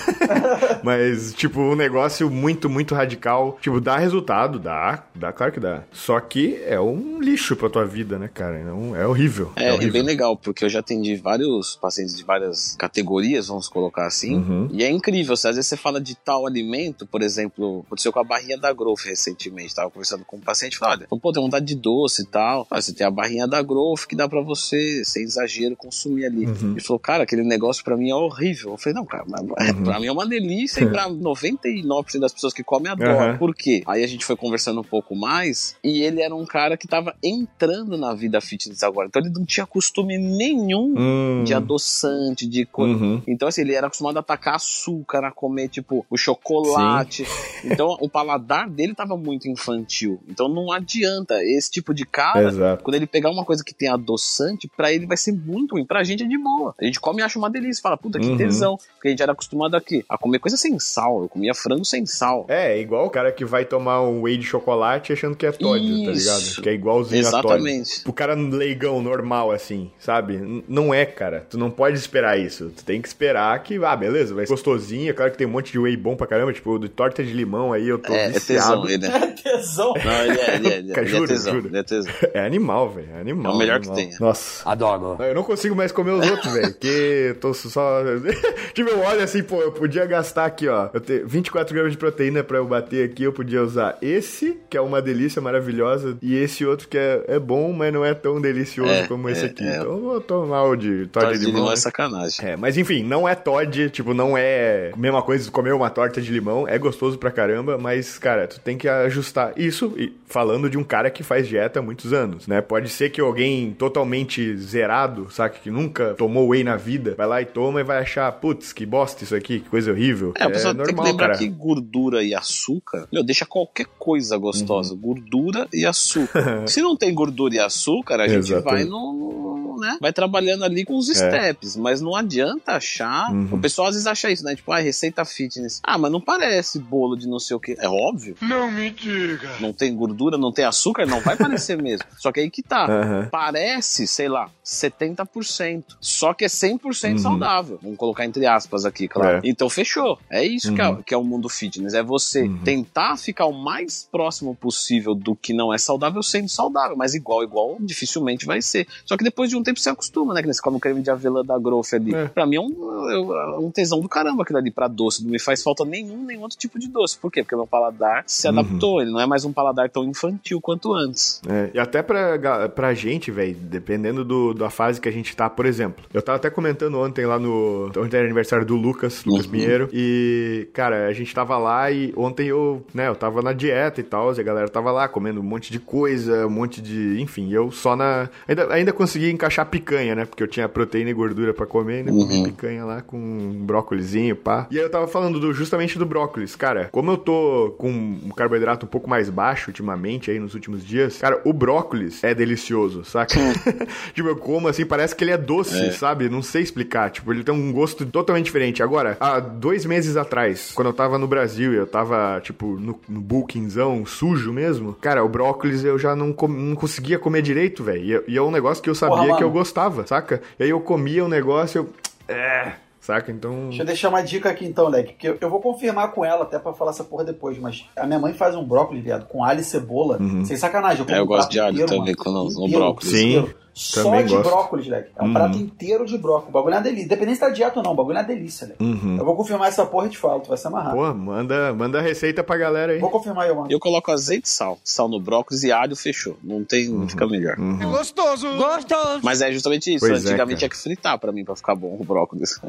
mas tipo um negócio muito muito radical, tipo dá resultado, dá, dá claro que dá. Só que é um lixo pra tua vida, né, cara? É, um- é horrível. É, é, horrível. bem legal, porque eu já atendi vários pacientes de várias categorias, vamos colocar assim. Uhum. E é incrível, se às vezes você fala de tal alimento, por exemplo, aconteceu com a barrinha da Growth recentemente. Tava conversando com um paciente e falou: olha, pô, tem vontade de doce e tal. Ah, você tem a barrinha da Growth que dá pra você, sem exagero, consumir ali. Uhum. Ele falou, cara, aquele negócio pra mim é horrível. Eu falei, não, cara, mas, é, pra mim é uma delícia e pra 99% das pessoas que comem adoram. Uhum. Por quê? Aí a gente foi conversando um pouco mais e ele era um cara que tava entrando na vida fitness agora. Então ele não tinha costume nenhum Hum. de adoçante, de coisa. Uhum. Então, assim, ele era acostumado a atacar açúcar, a comer, tipo, o chocolate. Então, o paladar dele tava muito infantil. Então, não adianta. Esse tipo de cara, Exato. quando ele pegar uma coisa que tem adoçante, pra ele vai ser muito ruim. Pra gente é de boa. A gente come e acha uma delícia. Fala, puta, que Uhum. tesão. Porque a gente era acostumado aqui a comer coisa sem sal. Eu comia frango sem sal. É, igual o cara que vai tomar um whey de chocolate achando que é Todd, tá Isso. ligado? Que é igualzinho a Todd. Exatamente. O cara leigão, normal, assim, sabe? N- não é, cara. Tu não pode esperar isso. Tu tem que esperar que, ah, beleza, vai ser gostosinho. É claro que tem um monte de whey bom pra caramba, tipo, de torta de limão aí, eu tô É, é viciado. tesão ele. né? Tesão. Não, ele é, ele é, ele é, ele é juro, tesão. juro. Ele é tesão. É animal, velho. É animal. É o melhor que animal. tem. Nossa. Adoro. Eu não consigo mais comer os outros, velho. Porque eu tô só. tipo, eu olho assim, pô, eu podia gastar aqui, ó. Eu tenho 24 gramas de proteína pra eu bater aqui. Eu podia usar esse, que é uma delícia maravilhosa, e esse outro que é, é bom, mas não é tão delicioso É, como é, esse aqui. é. Então eu vou tomar o de Todd Todd de limão. limão é sacanagem. É, mas enfim, não é Todd, tipo, não é a mesma coisa de comer uma torta de limão, é gostoso pra caramba, mas, cara, tu tem que ajustar isso, e falando de um cara que faz dieta há muitos anos, né? Pode ser que alguém totalmente zerado, saca, que nunca tomou whey na vida, vai lá e toma e vai achar, putz, que bosta isso aqui, que coisa horrível. É, a pessoa tem que normal, lembrar cara. que gordura e açúcar, meu, deixa qualquer coisa gostosa. Uhum. Gordura e açúcar. Se não tem gordura e açúcar, a gente vai no, né? Vai trabalhando ali com os steps, mas não adianta achar. Uhum. O pessoal às vezes acha isso, né? Tipo, ah, receita fitness. Ah, mas não parece bolo de não sei o que. É óbvio. Não me diga. Não tem gordura, não tem açúcar, não vai parecer mesmo. Só que aí que tá. Aham. Parece, sei lá, 70%. Só que é 100% saudável. Vamos colocar entre aspas aqui, claro. É. Então fechou. É isso que, é, Uhum. que é o mundo fitness. É você Uhum. tentar ficar o mais próximo possível do que não é saudável sendo saudável. Mas igual, igual, dificilmente vai ser. Só que depois de um tempo você acostuma, né? Que você come um creme de avelã da Growth ali. É. Pra mim é um, é um tesão do caramba aquilo ali pra doce. Não me faz falta nenhum, nenhum outro tipo de doce. Por quê? Porque meu paladar se Uhum. adaptou. Ele não é mais um paladar tão infantil quanto antes. É, e até pra, pra gente, velho, dependendo do, da fase que a gente tá, por exemplo. Eu tava até comentando ontem lá no. Ontem era aniversário do Lucas, Lucas Uhum. Pinheiro. E, cara, a gente tava lá e ontem eu, né, eu tava na dieta e tal. E a galera tava lá comendo um monte de coisa, um monte de. Enfim, eu só na. Ainda, ainda consegui encaixar picanha, né? Porque eu tinha proteína e gordura pra comer. Comi Uhum. picanha lá com um brócolizinho, pá. E aí eu tava falando do, justamente do brócolis. Cara, como eu tô com um carboidrato um pouco mais baixo ultimamente aí nos últimos dias, cara, o brócolis é delicioso, saca? tipo, eu como assim, parece que ele é doce, É. sabe? Não sei explicar. Tipo, ele tem um gosto totalmente diferente. Agora, há dois meses atrás, quando eu tava no Brasil e eu tava, tipo, no, no bulkingzão sujo mesmo, cara, o brócolis eu já não, com- não conseguia comer direito, velho. E, é- e é um negócio que eu sabia Porra, que eu mano. gostava, saca? E aí eu comia o negócio, eu. É. Saca? Então. Deixa eu deixar uma dica aqui então, Leque, que eu, eu vou confirmar com ela até pra falar essa porra depois, mas a minha mãe faz um brócolis, viado, com alho e cebola, Uhum. sem sacanagem. como É, eu um gosto de alho inteiro, também mano. com no- no brócolis. Sim, inteiro. Só também de gosto. brócolis, Leque. É um Uhum. prato inteiro de brócolis. O bagulho é uma delícia. Independente se tá dieta ou não, o bagulho é uma delícia, Leque. Uhum. Eu vou confirmar essa porra e te falo, tu vai se amarrar. Pô, manda, manda a receita pra galera aí. Vou confirmar eu, mano. Eu coloco azeite e sal. Sal no brócolis e alho, fechou. Não tem, não fica melhor. Uhum. Gostoso. Gostoso. Mas é justamente isso. Pois é, Antigamente cara. tinha que fritar pra mim, pra ficar bom o brócolis.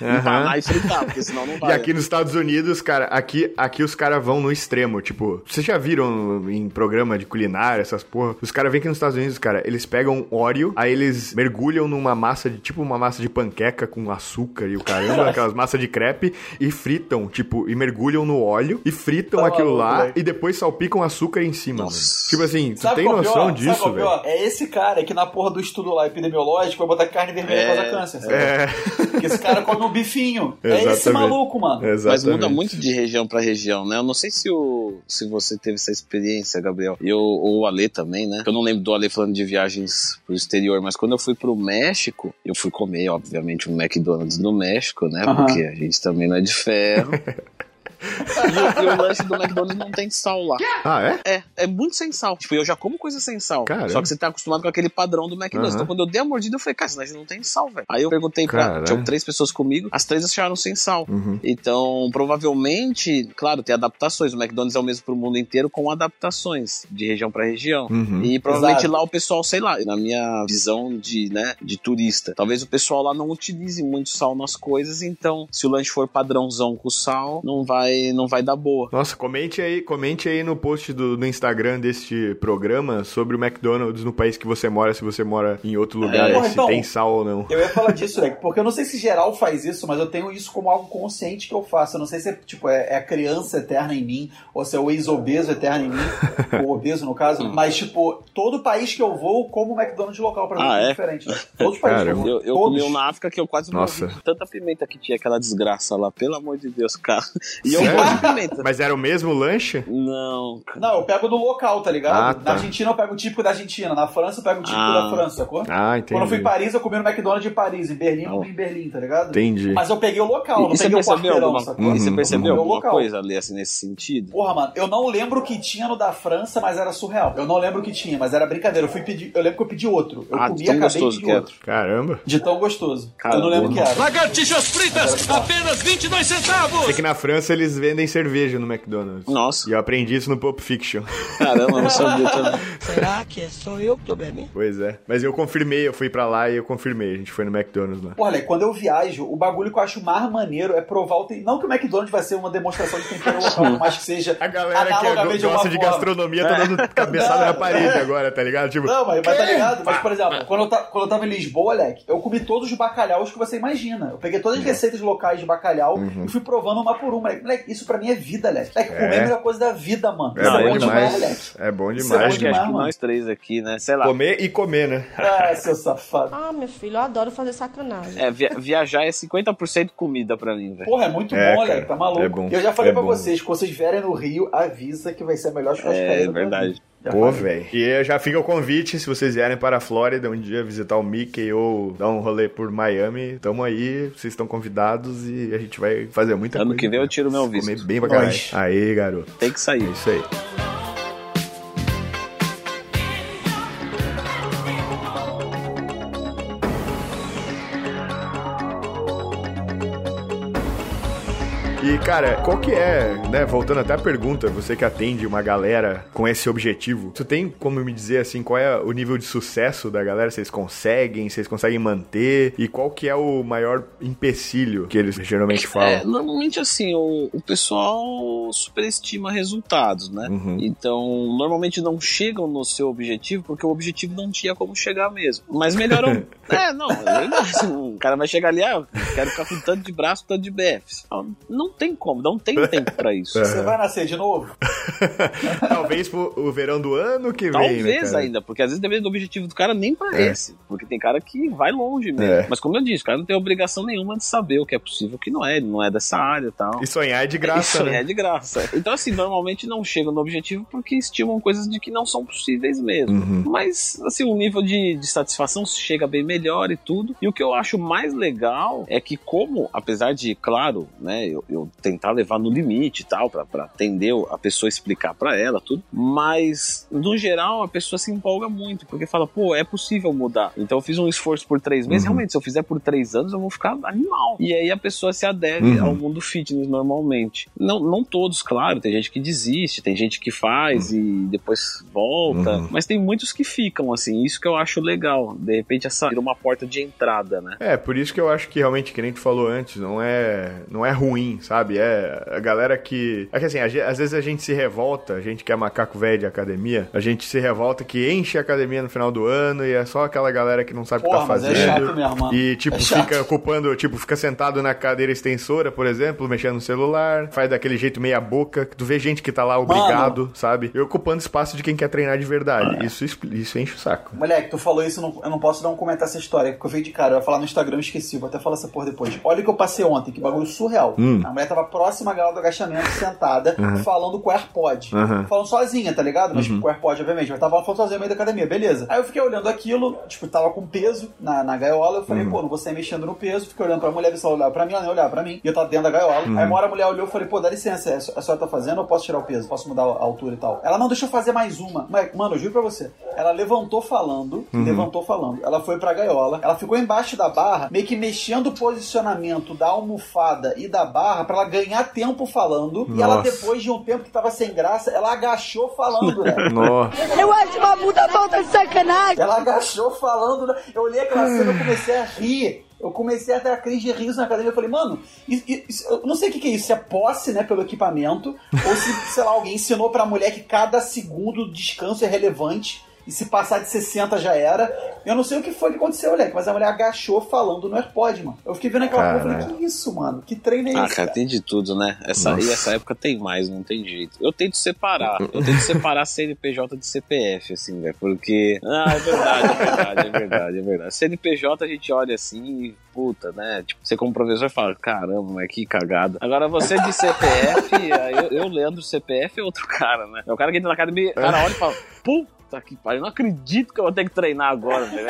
Empanar e fritar, porque senão não E vai. aqui nos Estados Unidos, cara, aqui, aqui os caras vão no extremo. Tipo, vocês já viram em programa de culinária, essas porra? Os caras vêm aqui nos Estados Unidos, cara, eles pegam óleo, aí eles mergulham numa massa de, tipo uma massa de panqueca com açúcar e o caramba, aquelas massas de crepe, e fritam, tipo, e mergulham no óleo, e fritam Tá aquilo maluco, lá, velho. e depois salpicam açúcar em cima. Tipo assim, tu Sabe tem qual é noção pior? Disso, é velho? É esse cara que na porra do estudo lá epidemiológico vai botar carne vermelha É, causa câncer. sabe? É, Porque esse cara come um bifinho. É esse Exatamente. maluco, mano. Mas exatamente. muda muito de região pra região, né? Eu não sei se, o, se você teve essa experiência, Gabriel. E o, ou o Ale também, né? Eu não lembro do Ale falando de viagens pro exterior, mas quando eu fui pro México, eu fui comer, obviamente, um McDonald's no México, né? Aham. Porque a gente também não é de ferro. e, o, e o lanche do McDonald's não tem sal lá. Ah, é? É, é muito sem sal. Tipo, eu já como coisa sem sal. Caramba. Só que você tá acostumado com aquele padrão do McDonald's. Aham. Então, quando eu dei a mordida, eu falei, cara, senão a gente não tem sal, velho. Aí eu perguntei pra. Caralho. Tinham três pessoas comigo, as três acharam sem sal. Uhum. Então, provavelmente, claro, tem adaptações. O McDonald's é o mesmo pro mundo inteiro, com adaptações de região pra região. Uhum. E provavelmente Exato. lá o pessoal, sei lá, na minha visão de, né, de turista, talvez o pessoal lá não utilize muito sal nas coisas, então se o lanche for padrãozão com sal, não vai, não vai dar boa. Nossa, comente aí, comente aí no post do, do Instagram deste programa sobre o McDonald's no país que você mora, se você mora em outro lugar, É, se então- tem sal ou não. Eu ia falar disso, Leque, porque eu não sei se geral faz isso, mas eu tenho isso como algo consciente que eu faço. Eu não sei se é, tipo, é, é a criança eterna em mim, ou se é o ex-obeso eterno em mim, ou obeso no caso, mas, tipo, todo país que eu vou, como McDonald's local pra mim, Ah, é é? diferente. Né? Todos os países que eu vou. Eu, eu comi um na África que eu quase Nossa. morri. de Tanta pimenta que tinha aquela desgraça lá, pelo amor de Deus, cara. E eu Sério? gosto de pimenta. Mas era o mesmo lanche? Não, cara. Não, eu pego do local, tá ligado? Ah, tá. Na Argentina eu pego o típico da Argentina, na França eu pego o típico Ah. da França, sacou? Ah, entendi. Quando eu fui em Paris, eu comi no McDonald's de Paris. Em Berlim, eu comi em Berlim, tá ligado? Entendi. Mas eu peguei o local, E, não e você peguei o percebeu quarteirão, alguma, sacou? e você Uhum, percebeu uhum. alguma Local. coisa ali, assim, nesse sentido? Porra, mano, eu não lembro o que tinha no da França, mas era surreal. Eu não lembro o que tinha, mas era brincadeira. Eu fui pedir, eu lembro que eu pedi outro. Eu Ah, comi e tão acabei gostoso de que é. outro. Caramba. De tão gostoso. Cara, eu não lembro o que era. Lagartixas fritas, apenas 22 centavos. Sei que na França eles vendem cerveja no McDonald's. Nossa, E eu aprendi isso no Pulp Fiction. caramba, eu não sabia também. Será que sou eu que tô bebendo? Pois é. Mas eu confirmei, eu fui pra lá e eu confirmei. A gente foi no McDonald's lá. Porra, Leque, quando eu viajo, o bagulho que eu acho mais maneiro é provar o tem... Não que o McDonald's vai ser uma demonstração de tempero local, mais que seja A galera que de uma gosta de forma. gastronomia tá dando cabeçada na parede agora, tá ligado? Tipo, Não, mas, mas tá ligado? Mas, por exemplo, quando eu, ta- quando eu tava em Lisboa, Leque, eu comi todos os bacalhaus que você imagina. Eu peguei todas as receitas locais de bacalhau e fui provando uma por uma. Moleque, Leque, isso pra mim é vida, Leque. Leque, É. comer é a melhor coisa da vida, mano. É Isso Não, bom é Leque. demais. É bom Isso é bom demais. Acho que, demais, que nós três aqui, né? Sei lá. Comer e comer, né? Ah, seu safado. Ah, meu filho, eu adoro fazer sacanagem. É, via- viajar é 50% comida pra mim, velho. Porra, é muito É, bom, Leque, tá maluco. é bom. Eu já falei É pra bom. vocês, quando vocês vierem no Rio, avisa que vai ser a melhor churrascaria É do verdade. Pô, velho. E já fica o convite, se vocês vierem para a Flórida um dia visitar o Mickey ou dar um rolê por Miami, tamo aí, vocês estão convidados e a gente vai fazer muita Ano coisa. que vem eu tiro meu visto. Comer bem pra caralho. Nós. Aí, garoto. Tem que sair. É isso aí. Cara, qual que é, né, voltando até a pergunta, você que atende uma galera com esse objetivo, tu tem como me dizer, assim, qual é o nível de sucesso da galera? Vocês conseguem, vocês conseguem manter? E qual que é o maior empecilho que eles geralmente É, falam? normalmente assim, o, o pessoal superestima resultados, né? Uhum. Então, normalmente não chegam no seu objetivo porque o objetivo não tinha como chegar mesmo. Mas melhoram. é, não, é verdade. O cara vai chegar ali, ah, quero ficar com tanto de braço, tanto de BFs. Não tem como, não tem tempo pra isso. Você vai nascer de novo? Talvez pro o verão do ano que vem, né, Talvez cara? ainda, porque às vezes depende do objetivo do cara nem pra esse. Porque tem cara que vai longe mesmo. É. Mas como eu disse, o cara não tem obrigação nenhuma de saber o que é possível, o que não é, ele não é dessa área e tal. E sonhar é de graça, Isso né? é de graça. Então, assim, normalmente não chegam no objetivo porque estimam coisas de que não são possíveis mesmo. Uhum. Mas, assim, o nível de, de satisfação chega bem melhor e tudo. E o que eu acho mais legal é que, como, apesar de, claro, né, eu, eu tentar levar no limite e tal, pra, pra atender a pessoa explicar pra ela tudo, mas, no geral, a pessoa se empolga muito, porque fala, pô, é possível mudar. Então, eu fiz um esforço por três meses, Uhum. realmente, se eu fizer por três anos, eu vou ficar animal. E aí a pessoa se adere Uhum. ao mundo fitness normalmente. Não, não todos, claro, tem gente que desiste, tem gente que faz e depois volta, Uhum. mas tem muitos que ficam, assim, isso que eu acho legal. De repente, essa vira uma porta de entrada, né? É, por isso que eu acho que realmente, que nem tu falou antes, não é, não é ruim, sabe? É a galera que. É que assim, às vezes a gente se revolta, a gente que é macaco velho de academia, a gente se revolta que enche a academia no final do ano e é só aquela galera que não sabe o que tá mas fazendo. é chato mesmo, mano. E, tipo, É fica ocupando, tipo, fica sentado na cadeira extensora, por exemplo, mexendo no celular, faz daquele jeito meia boca, tu vê gente que tá lá obrigado, sabe? E ocupando espaço de quem quer treinar de verdade. Isso, expl- isso enche o saco. Moleque, tu falou isso, eu não, posso não comentar essa história, porque eu veio de cara, eu ia falar no Instagram, eu esqueci, vou até falar essa porra depois. Olha o que eu passei ontem, que bagulho surreal. Hum. A mulher tava próxima galera do agachamento, sentada, Uhum. falando com o AirPod. Uhum. Falando sozinha, tá ligado? Mas Uhum. com o AirPod, obviamente, mas tava falando sozinha no meio da academia, beleza. Aí eu fiquei olhando aquilo, tipo, tava com peso na, na gaiola, eu falei, Uhum. pô, não vou sair mexendo no peso, fiquei olhando pra mulher, ver se ela olhava pra mim, ela nem olhava pra mim, e eu tava dentro da gaiola. Uhum. Aí uma hora a mulher olhou, eu falei, pô, dá licença, a senhora tá fazendo, eu posso tirar o peso, posso mudar a altura e tal. Ela, não, deixa eu fazer mais uma. Mas, Mano, eu juro pra você, ela levantou falando, Uhum. levantou falando, ela foi pra gaiola, ela ficou embaixo da barra, meio que mexendo o posicionamento da almofada e da barra pra ela ganhar tempo falando, e ela Nossa. depois de um tempo que tava sem graça, ela agachou falando, né? Nossa. Eu acho uma puta falta de sacanagem. Ela agachou falando. né? Eu olhei aquela cena e comecei a rir. Eu comecei a ter a crise de riso na academia. Eu falei, mano, isso- isso- eu não sei o que, que é isso. Se é posse, né, pelo equipamento, ou se, sei lá, alguém ensinou pra mulher que cada segundo de descanso é relevante. E se passar de 60 já era. Eu não sei o que foi que aconteceu, moleque, mas a mulher agachou falando no AirPod, mano. Eu fiquei vendo aquela porra e falei, que isso, mano? Que treino é Ah, esse? cara, tem de tudo, né? Essa, Nossa. e essa época tem mais, não tem jeito. Eu tento separar. Eu tento separar CNPJ de CPF, assim, velho. Porque. Ah, é verdade, é verdade, é verdade, é verdade. CNPJ a gente olha assim e, puta, né? Tipo, você como professor fala, caramba, mas que cagada. Agora você de CPF, aí eu, eu Leandro CPF é outro cara, né? É o cara que entra na academia, o cara olha e fala, puta que pariu, eu não acredito que eu vou ter que treinar agora, velho.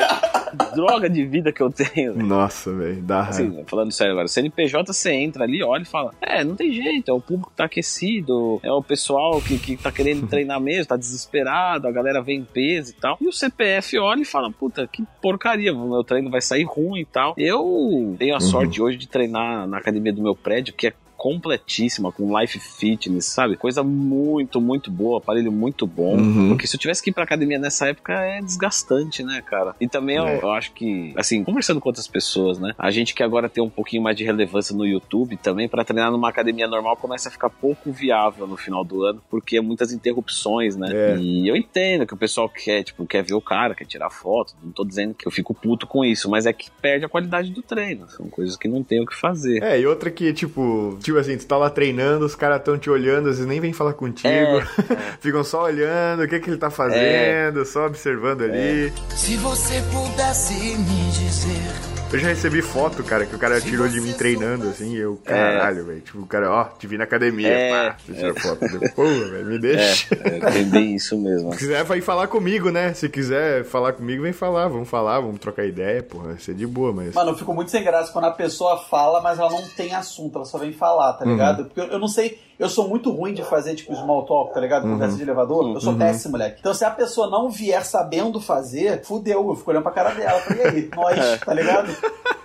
Droga de vida que eu tenho, velho. Nossa, velho, dá raiva. Assim, falando sério agora, CNPJ você entra ali, olha e fala: É, não tem jeito, é o público que tá aquecido, é o pessoal que, que tá querendo treinar mesmo, tá desesperado, a galera vem em peso e tal. E o CPF olha e fala: Puta, que porcaria, o meu treino vai sair ruim e tal. Eu tenho a sorte hoje de treinar na academia do meu prédio, que é completíssima, com life fitness, sabe? Coisa muito, muito boa, aparelho muito bom. Uhum. Porque se eu tivesse que ir pra academia nessa época é desgastante, né, cara? E também eu, É. eu acho que, assim, conversando com outras pessoas, né? A gente que agora tem um pouquinho mais de relevância no YouTube também, pra treinar numa academia normal, começa a ficar pouco viável no final do ano, porque é muitas interrupções, né? É. E eu entendo que o pessoal quer, tipo, quer ver o cara, quer tirar foto. Não tô dizendo que eu fico puto com isso, mas é que perde a qualidade do treino. São coisas que não tem o que fazer. É, e outra que, tipo, tipo assim, tu tá lá treinando, os caras tão te olhando, às vezes nem vem falar contigo. É, Ficam só olhando, o que que ele tá fazendo, só observando ali. Se você pudesse me dizer. Eu já recebi foto, cara, que o cara tirou de mim treinando, assim, e eu, caralho, velho. Tipo, o cara, ó, te vi na academia, É, pá, tirou foto. Eu, Pô, velho, me deixa. É, é, bem isso mesmo. Se quiser, vai falar comigo, né? Se quiser falar comigo, vem falar. Vamos falar, vamos trocar ideia, porra. Vai ser de boa, mas. Mano, eu fico muito sem graça quando a pessoa fala, mas ela não tem assunto, ela só vem falar, tá Uhum. ligado? Porque eu, eu não sei, eu sou muito ruim de fazer, tipo, small talk, tá ligado? Conversa de elevador. Eu sou Uhum. péssimo, moleque. Então, se a pessoa não vier sabendo fazer, fudeu. Eu fico olhando pra cara dela. Falei, e aí, nós, tá ligado?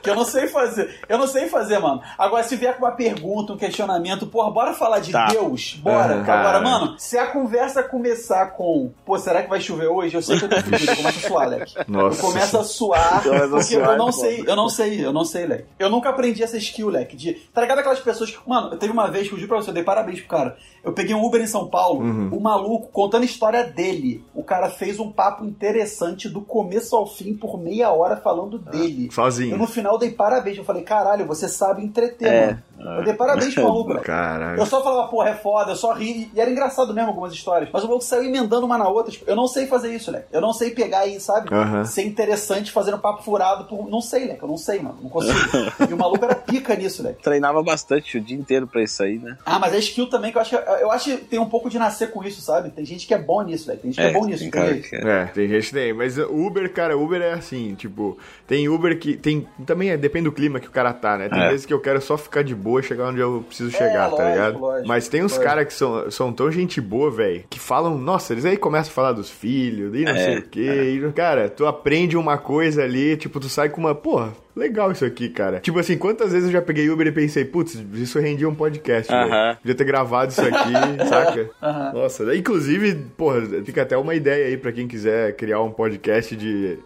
Que eu não sei fazer. Eu não sei fazer, mano. Agora, se vier com uma pergunta, um questionamento, porra, bora falar de Tá. Deus? Bora. Uhum. Agora, mano, se a conversa começar com, pô, será que vai chover hoje? Eu sei que eu tô fudido. Eu começo a suar, Leque. Nossa. Eu começo a suar, a porque suar, eu não pô. sei, eu não sei, eu não sei, Leque. Eu nunca aprendi essa skill, Leque, de... Tá ligado aquelas pessoas que... Mano, teve uma vez que eu juro pra você, eu dei parabéns pro cara. Eu peguei um Uber em São Paulo, Uhum. o maluco contando a história dele. O cara fez um papo interessante do começo ao fim por meia hora falando dele. Eu Sozinho. no final dei parabéns. Eu falei, caralho, você sabe entreter, É. mano. Eu dei parabéns pro maluco, Leque. Caralho. Eu só falava, porra, é foda, eu só ri. E era engraçado mesmo algumas histórias. Mas o maluco saiu emendando uma na outra. Tipo, eu não sei fazer isso, Leque. Eu não sei pegar aí, sabe? Ser interessante fazendo papo furado por. Não sei, Leque. Eu não sei, mano. Não consigo. e o maluco era pica nisso, Leque. Treinava bastante o dia inteiro pra isso aí, né? Ah, mas é skill também que eu acho que. Eu acho que tem um pouco de nascer com isso, sabe? Tem gente que é bom nisso, Leque. Tem gente que é bom nisso. tem cara que é. É, tem gente que tem, mas Uber, cara, Uber é assim, tipo, tem Uber que tem, também é, depende do clima que o cara tá, né? Tem É. vezes que eu quero só ficar de boa, chegar onde eu preciso chegar, tá lógico, ligado? lógico, mas tem uns caras que são, são tão gente boa, velho, que falam, nossa, eles aí começam a falar dos filhos, e não É, sei o quê, e, cara, tu aprende uma coisa ali, tipo, tu sai com uma, porra, legal isso aqui, cara. Tipo assim, quantas vezes eu já peguei Uber e pensei, putz, isso rendia um podcast, velho. Aham. Podia ter gravado isso aqui, saca? Aham. Nossa, inclusive, porra, fica até uma ideia aí pra quem quiser criar um podcast de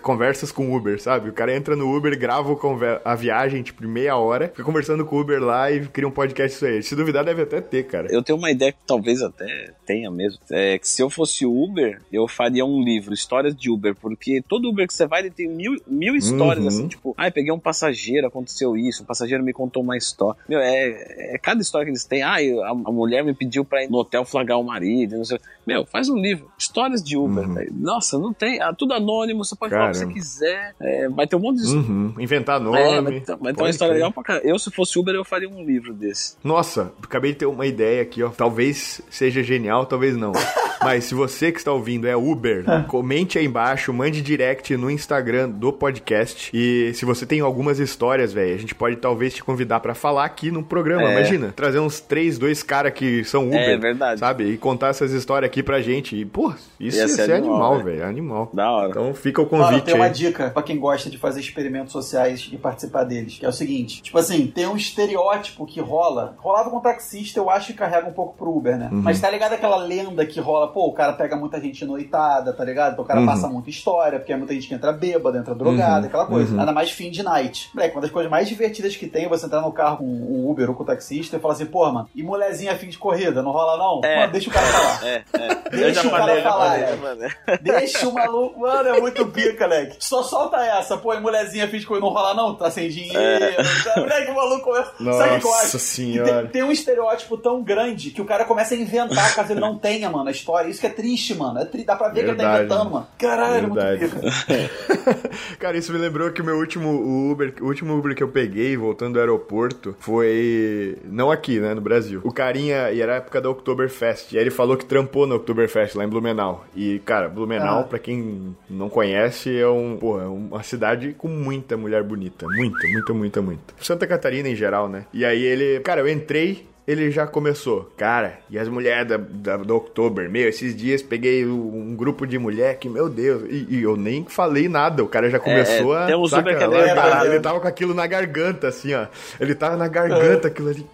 conversas com Uber, sabe? O cara entra no Uber, grava o a viagem, tipo, de meia hora, fica conversando com o Uber lá e cria um podcast isso aí. Se duvidar, deve até ter, cara. Eu tenho uma ideia que talvez até tenha mesmo. É que se eu fosse Uber, eu faria um livro, Histórias de Uber, porque todo Uber que você vai, ele tem mil, mil histórias, Uhum. assim, tipo, ai, peguei um passageiro, aconteceu isso, um passageiro me contou uma história. Meu, é, é cada história que eles têm. Ai, a, a mulher me pediu pra ir no hotel flagrar o marido, não sei. Meu, faz um livro, Histórias de Uber, velho. Nossa, não tem, ah, tudo anônimo, você pode falar o que você Caramba. quiser. É, vai ter um monte de Uhum. Inventar nome. É, vai ter, vai ter uma história crer. legal pra caramba. Eu, se fosse Uber, eu faria um livro desse. Nossa, acabei de ter uma ideia aqui, ó. Talvez seja genial, talvez não. Mas se você que está ouvindo é Uber, comente aí embaixo, mande direct no Instagram do podcast. E se você tem algumas histórias, velho, a gente pode talvez te convidar pra falar aqui no programa. É. Imagina, trazer uns três, dois caras que são Uber. É verdade. Sabe? E contar essas histórias aqui pra gente. E, pô, isso Ia ia, ser animal, velho. velho. Animal. Da hora. Então fica o convite tem uma dica pra quem gosta de fazer experimentos sociais e participar deles, que é o seguinte, tipo assim, tem um estereótipo que rola, rolava com taxista, eu acho que carrega um pouco pro Uber, né? Uhum. Mas tá ligado aquela lenda que rola, pô, o cara pega muita gente noitada, tá ligado? Então o cara Uhum. passa muita história, porque é muita gente que entra bêbada, entra drogada, Uhum. aquela coisa. Uhum. Nada mais fim de night. Moleque, uma das coisas mais divertidas que tem é você entrar no carro com o Uber ou com o taxista e falar assim, pô, mano, e mulherzinha a fim de corrida, não rola não? É. Mano, deixa o cara falar. É, é. Deixa eu já o cara falei, já falar, falei, é. já falei. Deixa o maluco. Mano, é muito pica, Leque. Só solta essa. Pô, e mulherzinha fiz coisa não rola, não? Tá sem dinheiro. Tá, moleque, o maluco começa. Sabe o que eu acho? Senhora. Tem, tem um estereótipo tão grande que o cara começa a inventar caso ele não tenha, mano, a história. Isso que é triste, mano. É tri... Dá pra ver que ele tá Verdade. inventando, mano. Caralho, Verdade. muito pica. Cara, isso me lembrou que o meu último Uber, o último Uber que eu peguei voltando do aeroporto foi não aqui, né, no Brasil. O carinha, e era a época da Oktoberfest, e aí ele falou que trampou na Oktoberfest lá em Blumenau. E, cara, Blumenau, Ah. pra quem não conhece, é um, porra, é uma cidade com muita mulher bonita, muita, muita, muita, muita. Santa Catarina em geral, né? E aí ele, cara, eu entrei ele já começou. Cara, e as mulheres da, da, do Oktober? Meu, esses dias peguei um grupo de mulher que, meu Deus, e, e eu nem falei nada. O cara já começou é, a. tem uns saca, Uber que é largar. verdade. Ele tava com aquilo na garganta, assim, ó. Ele tava na garganta, aquilo ali.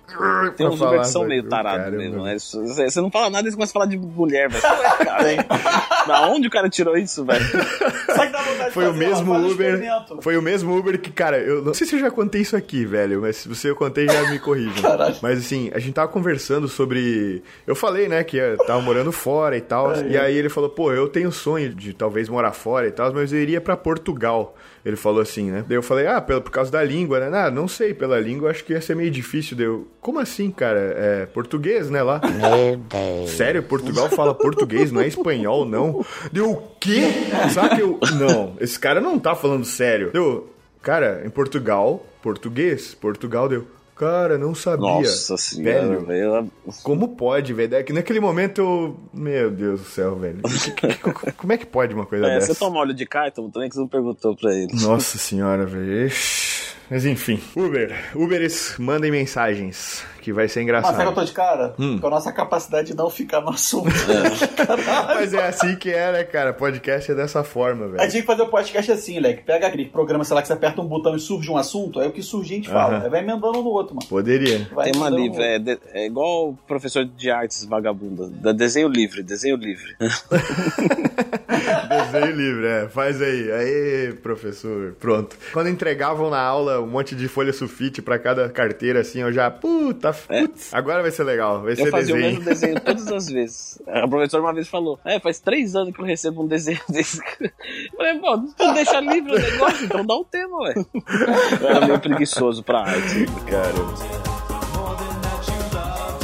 Tem uns Uber que são meio tarados mesmo. né? Você não fala nada e você começa a falar de mulher, velho. Cara, hein? Da onde o cara tirou isso, velho? Foi o mesmo um Uber. Foi o mesmo Uber que, cara, eu não sei se eu já contei isso aqui, velho, mas se você eu contei, já me corrijam. Caralho. Mas assim, a gente tava conversando sobre. Eu falei, né, que eu tava morando fora e tal. É, e aí ele falou, pô, eu tenho sonho de talvez morar fora e tal, mas eu iria pra Portugal. Ele falou assim, né? Daí eu falei, ah, pelo, por causa da língua, né? Ah, não sei, pela língua acho que ia ser meio difícil. Deu, como assim, cara? É português, né, lá? Meu Deus. Sério, Portugal fala português, não é espanhol, não? Deu o quê? Sabe que eu. Não, esse cara não tá falando sério. Deu, cara, em Portugal, português, Portugal deu. Cara, não sabia. Nossa senhora, velho. velho. Como pode, velho? É que naquele momento eu. Meu Deus do céu, velho. Como é que pode uma coisa É, dessa? você toma óleo de cártamo também que você não perguntou pra ele. Nossa senhora, velho. Mas enfim. Uber. Uberes, mandem mensagens, que vai ser Mas sabe que eu engraçado. tô de cara? Hum. Com a nossa capacidade de não ficar no assunto. Mas é assim que é, né, cara? Podcast é dessa forma, A velho. gente tem que fazer o podcast assim, Leque. Pega aquele programa, sei lá, que você aperta um botão e surge um assunto, aí o que surge a gente fala. Aham. Aí vai emendando um no outro, mano. Poderia. Vai Tema emendando livre, no é, de- é igual o professor de artes vagabunda. Da desenho livre, desenho livre. Desenho livre, é. Faz aí. Aí, professor. Pronto. Quando entregavam na aula um monte de folha sulfite pra cada carteira, assim, eu já, puta, putz, agora vai ser legal. Vai É. Eu ser fazia o desenho. mesmo desenho todas as vezes. A professora uma vez falou: É, faz três anos que eu recebo um desenho desse. Eu falei, pô, tu deixa livre o negócio, então dá um tema, ué. Eu era meio preguiçoso pra arte. Cara,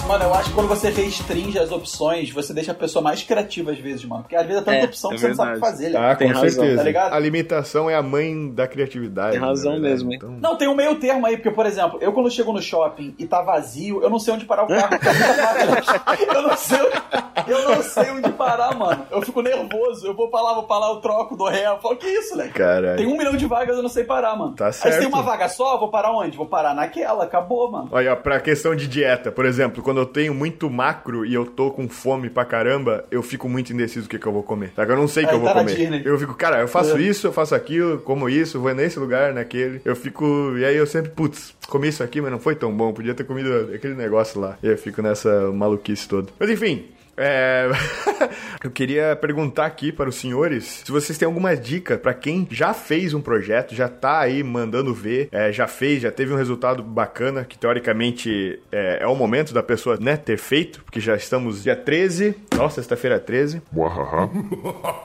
Mano, eu acho que quando você restringe as opções, você deixa a pessoa mais criativa às vezes, mano. Porque às vezes é tanta É, opção é que você não sabe o que verdade. fazer, ah, Tem com razão, certeza. tá ligado? A limitação é a mãe da criatividade. Tem razão verdade. mesmo, hein? Então- Não, tem um meio termo aí, porque, por exemplo, eu quando chego no shopping e tá vazio, eu não sei onde parar o carro. eu não sei onde, eu não sei onde parar, mano. Eu fico nervoso. Eu vou pra lá, vou pra lá, eu troco, dou ré. Eu falo, que isso, Leque? Caralho. Tem um milhão de vagas, eu não sei parar, mano. Tá Aí se certo. tem uma vaga só, eu vou parar onde? Vou parar naquela, acabou, mano. Olha, pra questão de dieta, por exemplo, quando eu tenho muito macro e eu tô com fome pra caramba, eu fico muito indeciso do que, que eu vou comer. Sabe? Eu não sei o que eu vou tá comer. Disney. Eu fico, cara, eu faço É. isso, eu faço aquilo, como isso, vou nesse lugar, naquele. Eu fico. E aí eu sempre, putz, comi isso aqui, mas não foi tão bom. Podia ter comido aquele negócio lá. E eu fico nessa maluquice toda. Mas enfim. É... eu queria perguntar aqui para os senhores se vocês têm alguma dica para quem já fez um projeto, já tá aí mandando ver, é, já fez, já teve um resultado bacana, que teoricamente é, é o momento da pessoa né, ter feito, porque já estamos dia 13, ó, sexta-feira 13.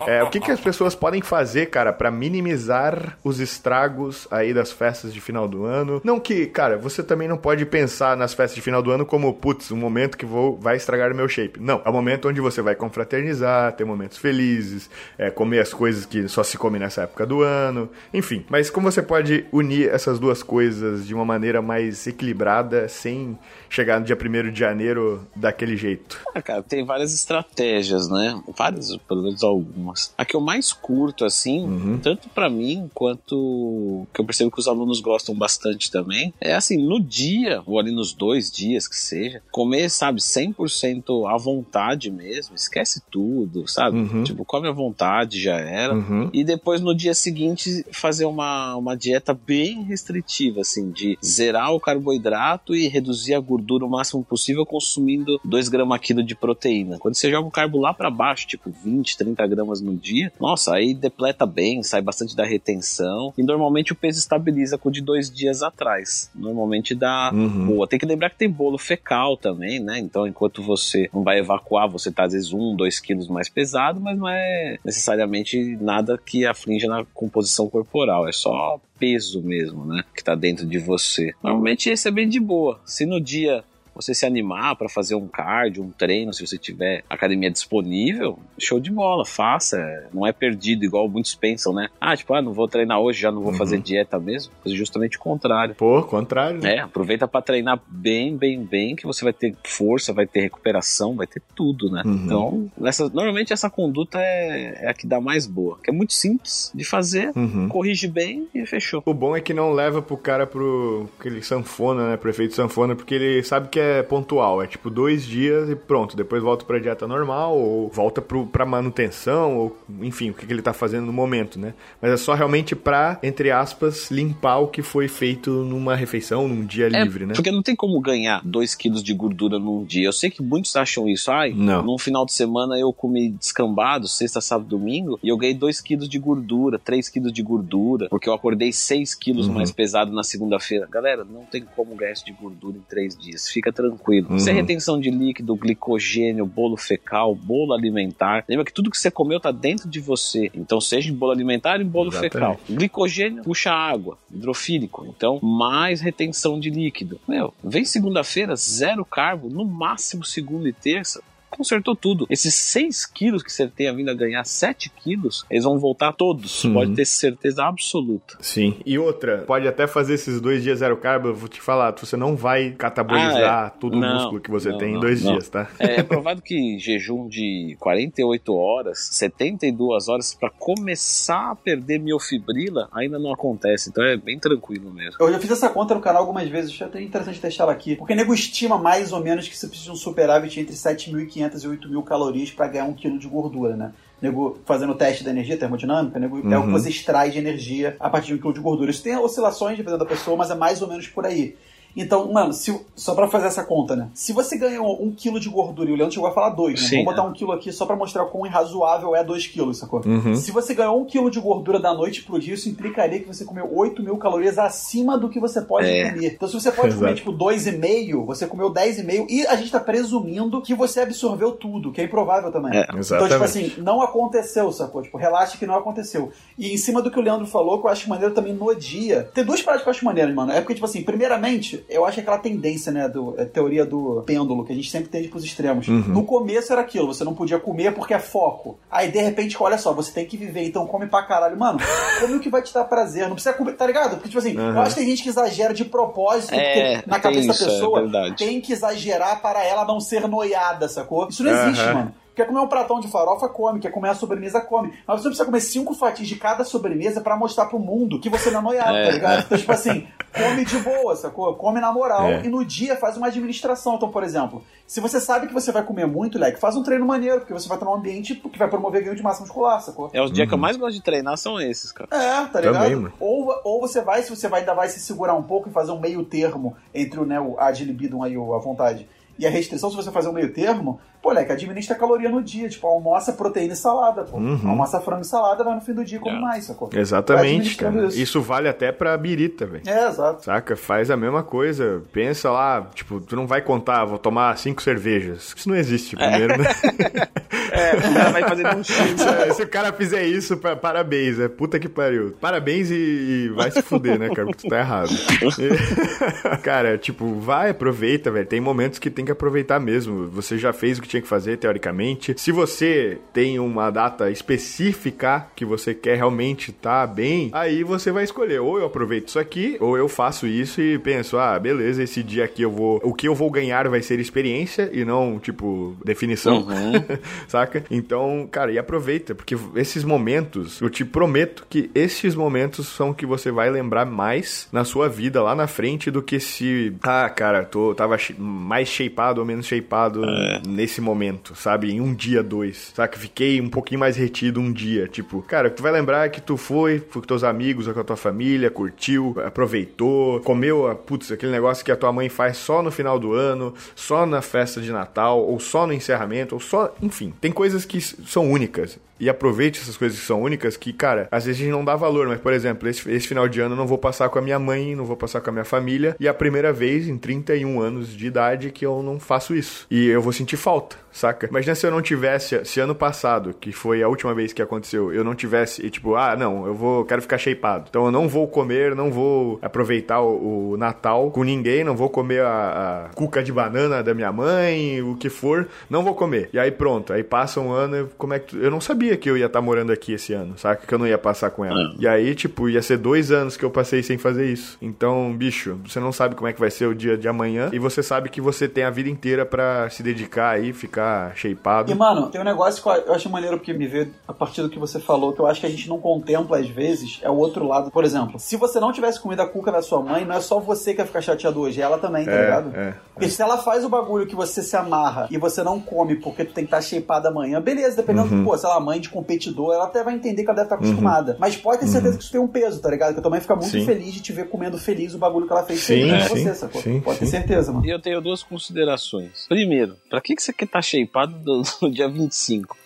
É, o que, que as pessoas podem fazer, cara, pra minimizar os estragos aí das festas de final do ano? Não que, cara, você também não pode pensar nas festas de final do ano como, putz, um momento que vou, vai estragar o meu shape. Não, é um momento onde você vai confraternizar, ter momentos felizes, é, comer as coisas que só se come nessa época do ano, enfim. Mas como você pode unir essas duas coisas de uma maneira mais equilibrada, sem chegar no dia 1 de janeiro daquele jeito? Ah, cara, tem várias estratégias, né? Várias, pelo menos algumas. A que eu mais curto, assim, tanto pra mim quanto que eu percebo que os alunos gostam bastante também, é assim, no dia, ou ali nos dois dias que seja, comer, sabe, 100% à vontade mesmo, esquece tudo, sabe? Uhum. Tipo, come à vontade, já era. Uhum. E depois no dia seguinte fazer uma, uma dieta bem restritiva, assim, de zerar o carboidrato e reduzir a gordura o máximo possível, consumindo 2 gramas quilo de proteína. Quando você joga o carbo lá pra baixo, tipo 20, 30 gramas no dia, nossa, aí depleta bem, sai bastante da retenção. E normalmente o peso estabiliza com o de dois dias atrás. Normalmente dá Uhum. boa. Tem que lembrar que tem bolo fecal também, né? Então, enquanto você não vai evacuar, você tá às vezes um, dois quilos mais pesado, mas não é necessariamente nada que aflige na composição corporal. É só peso mesmo, né? Que tá dentro de você. Normalmente esse é bem de boa. Se no dia você se animar para fazer um cardio, um treino, se você tiver academia disponível, show de bola, faça. Não é perdido, igual muitos pensam, né? Ah, tipo, ah, não vou treinar hoje, já não vou Uhum. fazer dieta mesmo. Fazer justamente o contrário. Pô, contrário. né? É, aproveita para treinar bem, bem, bem, que você vai ter força, vai ter recuperação, vai ter tudo, né? Uhum. Então, nessa, normalmente essa conduta é, é a que dá mais boa. Que é muito simples de fazer, Uhum. corrige bem e fechou. O bom é que não leva pro cara pro aquele sanfona, né? Pro efeito sanfona, porque ele sabe que é pontual, é tipo dois dias e pronto, depois volta pra dieta normal, ou volta pro, pra manutenção, ou enfim, o que, que ele tá fazendo no momento, né? Mas é só realmente pra, entre aspas, limpar o que foi feito numa refeição, num dia É, livre, né? Porque não tem como ganhar 2 quilos de gordura num dia. Eu sei que muitos acham isso. Ai, Não. num final de semana eu comi descambado, sexta, sábado, domingo, e eu ganhei 2 quilos de gordura, 3 quilos de gordura, porque eu acordei 6 quilos Uhum. mais pesado na segunda-feira. Galera, não tem como ganhar isso de gordura em 3 dias. Fica tranquilo. É Uhum. retenção de líquido, glicogênio, bolo fecal, bolo alimentar. Lembra que tudo que você comeu tá dentro de você. Então, seja em bolo alimentar ou em bolo Exatamente. fecal. Glicogênio puxa água, hidrofílico. Então, mais retenção de líquido. Meu, vem segunda-feira, zero carbo, no máximo segunda e terça. Consertou tudo. Esses 6 quilos que você tenha vindo a ganhar, 7 quilos, eles vão voltar todos. Uhum. Pode ter certeza absoluta. Sim. E outra, pode até fazer esses dois dias zero carbo, eu vou te falar, você não vai catabolizar Ah, é. todo o Não, músculo que você não, tem em não, dois não. dias, tá? É, é provado que jejum de 48 horas, 72 horas para começar a perder miofibrila ainda não acontece. Então é bem tranquilo mesmo. Eu já fiz essa conta no canal algumas vezes, acho até interessante deixar ela aqui. Porque o nego estima mais ou menos que você precisa de um superávit entre 7.500 e 8.000 calorias para ganhar um quilo de gordura, né? Nego fazendo o teste da energia termodinâmica, nego é o que Uhum. você extrai de energia a partir de um quilo de gordura. Isso tem oscilações dependendo da pessoa, mas é mais ou menos por aí. Então, mano, se- só pra fazer essa conta, né? Se você ganhou um quilo de gordura e o Leandro chegou a falar dois, né? Sim, Vamos botar é. um quilo aqui só pra mostrar quão irrazoável é dois quilos, sacou? Uhum. Se você ganhou um quilo de gordura da noite pro dia, isso implicaria que você comeu 8 mil calorias acima do que você pode É. comer. Então, se você pode comer, Exato. tipo, 2,5, você comeu 10,5 e a gente tá presumindo que você absorveu tudo, que é improvável também. É, Então, tipo assim, não aconteceu, sacou? Tipo, relaxa que não aconteceu. E em cima do que o Leandro falou, que eu acho maneiro também no dia. Tem duas paradas que eu acho maneiras, mano. É porque, tipo assim, primeiramente, eu acho aquela tendência, né, do a teoria do pêndulo, que a gente sempre tende pros extremos. Uhum. No começo era aquilo, você não podia comer porque é foco. Aí, de repente, olha só, você tem que viver, então come pra caralho. Mano, come o que vai te dar prazer. Não precisa comer, tá ligado? Porque, tipo assim, Uhum. eu acho que tem gente que exagera de propósito, É, porque na cabeça isso, da é pessoa verdade. tem que exagerar para ela não ser noiada, sacou? Isso não existe, Aham. mano. Quer comer um pratão de farofa, come. Quer comer a sobremesa, come. Mas você não precisa comer cinco fatias de cada sobremesa pra mostrar pro mundo que você não é noiado, É, tá ligado? é. Então, tipo assim, come de boa, sacou? Come na moral É. e no dia faz uma administração. Então, por exemplo, se você sabe que você vai comer muito, leque, faz um treino maneiro, porque você vai estar num ambiente que vai promover ganho de massa muscular, sacou? É os dias Uhum. que eu mais gosto de treinar são esses, cara. É, tá Também, ligado? mano. Ou, ou você vai, se você vai, ainda vai se segurar um pouco e fazer um meio termo entre o, né, o ad libido aí, a vontade, e a restrição, se você fazer um meio termo, pô, leque, administra caloria no dia. Tipo, almoça proteína e salada, pô. Uhum. Almoça frango e salada, vai no fim do dia come É. mais, sacou? Exatamente, cara. isso. Isso vale até pra birita, velho. É, exato. Saca? Faz a mesma coisa. Pensa lá, tipo, tu não vai contar, vou tomar cinco cervejas. Isso não existe, primeiro, né? É, o cara vai fazer um. Se, se o cara fizer isso, pa- parabéns, é puta que pariu. Parabéns e, e vai se fuder, né, cara? Porque tu tá errado. E- cara, tipo, vai, aproveita, velho. Tem momentos que tem que aproveitar mesmo. Você já fez o que tinha que fazer, teoricamente. Se você tem uma data específica que você quer realmente tá bem, aí você vai escolher. Ou eu aproveito isso aqui, ou eu faço isso e penso, ah, beleza, esse dia aqui eu vou. O que eu vou ganhar vai ser experiência e não, tipo, definição. Uhum. Saca? Então, cara, e aproveita, porque esses momentos, eu te prometo que esses momentos são que você vai lembrar mais na sua vida lá na frente do que se, ah, cara, tô, tava mais shapeado ou menos shapeado nesse momento, sabe? Em um dia, dois, saca? Fiquei um pouquinho mais retido um dia, tipo, cara, tu vai lembrar que tu foi, foi com teus amigos ou com a tua família, curtiu, aproveitou, comeu, putz, aquele negócio que a tua mãe faz só no final do ano, só na festa de Natal, ou só no encerramento, ou só, enfim, tem coisas que são únicas. E aproveite essas coisas que são únicas que, cara, às vezes a gente não dá valor, mas, por exemplo, esse, esse final de ano eu não vou passar com a minha mãe, não vou passar com a minha família, e é a primeira vez em 31 anos de idade que eu não faço isso. E eu vou sentir falta, saca? Imagina se eu não tivesse, se ano passado, que foi a última vez que aconteceu, eu não tivesse, e tipo, ah, não, eu vou, quero ficar shapeado. Então eu não vou comer, não vou aproveitar o, o Natal com ninguém, não vou comer a, a cuca de banana da minha mãe, o que for, não vou comer. E aí pronto, aí passa um ano, como é que tu- eu não sabia que eu ia estar morando aqui esse ano, saca? Que eu não ia passar com ela. Ah. E aí, tipo, ia ser dois anos que eu passei sem fazer isso. Então, bicho, você não sabe como é que vai ser o dia de amanhã e você sabe que você tem a vida inteira pra se dedicar aí, ficar shapeado. E, mano, tem um negócio que eu acho maneiro porque me veio a partir do que você falou, que eu acho que a gente não contempla às vezes, é o outro lado. Por exemplo, se você não tivesse comido a cuca da sua mãe, não é só você que ia ficar chateado hoje, é ela também, tá É, ligado? é. Porque se ela faz o bagulho que você se amarra e você não come porque tu tem que estar shapeado amanhã, beleza, dependendo, Uhum. pô, sei lá, mãe de competidor, ela até vai entender que ela deve estar acostumada. Mas pode ter certeza que isso tem um peso, tá ligado? Que a tua mãe fica muito Sim. feliz de te ver comendo feliz o bagulho que ela fez Sim, com sim, você, sacou? sim, pode sim. ter certeza, mano. E eu tenho duas considerações. Primeiro, pra que, que você quer estar shapeado do- no dia 25?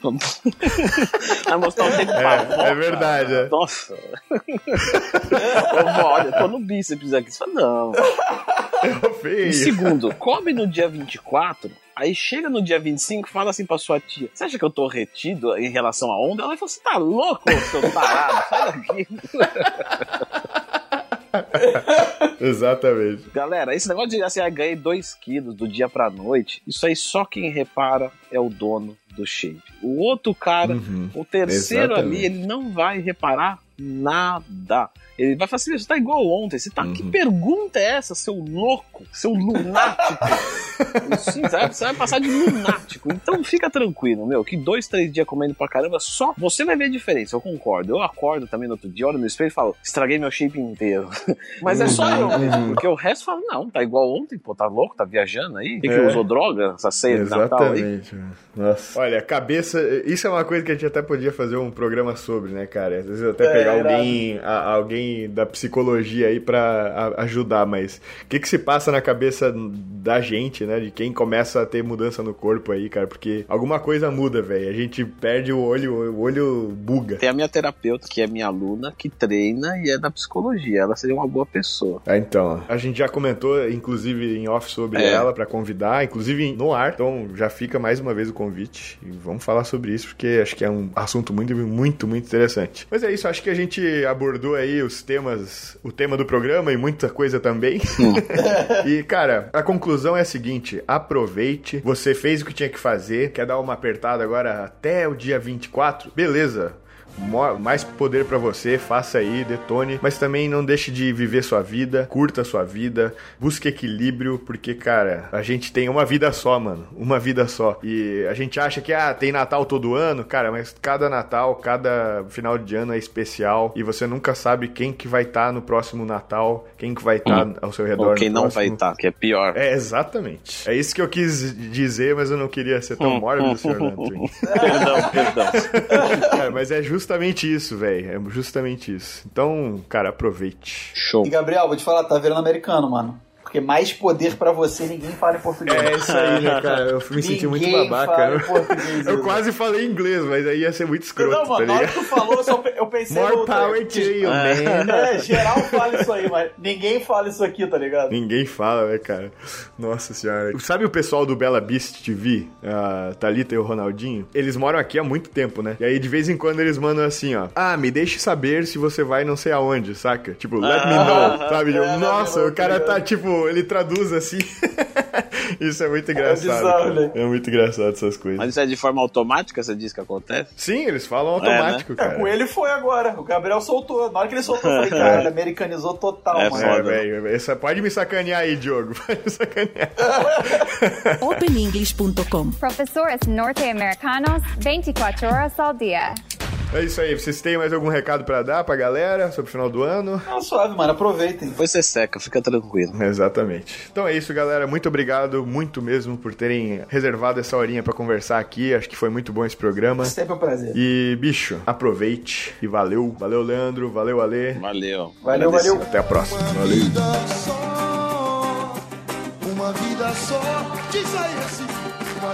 Vai mostrar um tempo É, é verdade, é. Nossa. Ô, Olha, eu tô no bíceps aqui. Você fala, não. É E feio. segundo, come no dia 24, aí chega no dia 25 e fala assim pra sua tia: Você acha que eu tô retido em relação à onda? Ela vai falar: Você tá louco, seu tarado? Sai daqui. Exatamente. Galera, esse negócio de assim, ah, ganhei 2 quilos do dia pra noite, isso aí só quem repara é o dono do shape. O outro cara, Uhum. o terceiro Exatamente. ali, ele não vai reparar nada. Ele vai falar assim, você tá igual ontem. Você tá, Que Uhum. pergunta é essa, seu louco? Seu lunático? Sim, você vai, você vai passar de lunático. Então fica tranquilo, meu, que dois, três dias comendo pra caramba, só você vai ver a diferença, eu concordo. Eu acordo também no outro dia, olho no espelho e falo, estraguei meu shape inteiro. Mas é só eu, Uhum. porque o resto fala, não, tá igual ontem, pô, tá louco, tá viajando aí? Quem que É. usou droga essa ceia de Natal aí? Nossa. Olha, cabeça. Isso é uma coisa que a gente até podia fazer um programa sobre, né, cara? Às vezes até É, pegar irado. alguém, a- alguém da psicologia aí pra a- ajudar, mas o que que se passa na cabeça da gente, né? De quem começa a ter mudança no corpo aí, cara? Porque alguma coisa muda, velho. A gente perde o olho, o olho buga. Tem a minha terapeuta, que é minha aluna, que treina e é da psicologia. Ela seria uma boa pessoa. Ah, então, a gente já comentou, inclusive, em off sobre É. ela pra convidar, inclusive no ar. Então, já fica mais uma vez o convite e vamos falar sobre isso, porque acho que é um assunto muito, muito, muito interessante. Mas é isso, acho que a gente abordou aí os temas, o tema do programa e muita coisa também. e, cara, a conclusão é a seguinte: aproveite, você fez o que tinha que fazer, quer dar uma apertada agora até o dia 24? Beleza. Mais poder pra você, faça aí, detone, mas também não deixe de viver sua vida, curta sua vida, busque equilíbrio, porque, cara, a gente tem uma vida só, mano, uma vida só. E a gente acha que, ah, tem Natal todo ano, cara, mas cada Natal, cada final de ano é especial e você nunca sabe quem que vai estar no próximo Natal, quem que vai estar ao seu redor. Ou quem não vai próximo- estar, que é pior. É, exatamente. É isso que eu quis dizer, mas eu não queria ser tão mórbido, Sr. Lantrin. Perdão, perdão. Cara, mas é justamente isso, velho. É justamente isso. Então, cara, aproveite. Show. E Gabriel, vou te falar, tá virando americano, mano. Porque mais poder pra você, ninguém fala em português. É isso aí, né, cara? Eu me senti muito babaca. né? Eu Igor. quase falei inglês, mas aí ia ser muito escroto, Não, mano, tá na hora que tu falou, eu, pensei More no- power to you, man. É, geral fala isso aí, mas ninguém fala isso aqui, tá ligado? Ninguém fala, né, cara? Nossa senhora. Sabe o pessoal do Bela Beast TV, a Thalita e o Ronaldinho? Eles moram aqui há muito tempo, né? E aí, de vez em quando, eles mandam assim, ó. Ah, me deixe saber se você vai não sei aonde, saca? Tipo, let me know, sabe? Tipo, é, Nossa, o cara tá tá, ele traduz assim. Isso é muito engraçado, bizarro, cara. né? É muito engraçado essas coisas. Mas isso é de forma automática, você diz que acontece? Sim, eles falam automático, É, cara. com ele foi agora. O Gabriel soltou. Na hora que ele soltou, eu falei, cara, ele americanizou total, É mano. É, foda. velho. essa- Pode me sacanear aí, Diogo. Pode me sacanear. OpenEnglish.com. Profesores norte-americanos 24 horas al día. É isso aí. Vocês têm mais algum recado pra dar pra galera sobre o final do ano? Não, suave, mano. Aproveitem. Depois você seca, fica tranquilo. Exatamente. Então é isso, galera. Muito obrigado, muito mesmo, por terem reservado essa horinha pra conversar aqui. Acho que foi muito bom esse programa. Sempre um prazer. E, bicho, aproveite e valeu. Valeu, Leandro. Valeu, Ale. Valeu. Valeu, valeu. Até a próxima. Valeu. vida só, uma vida só, diz aí assim, uma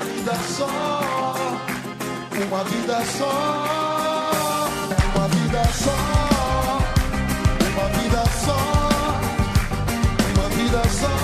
vida só, uma vida só, uma vida só.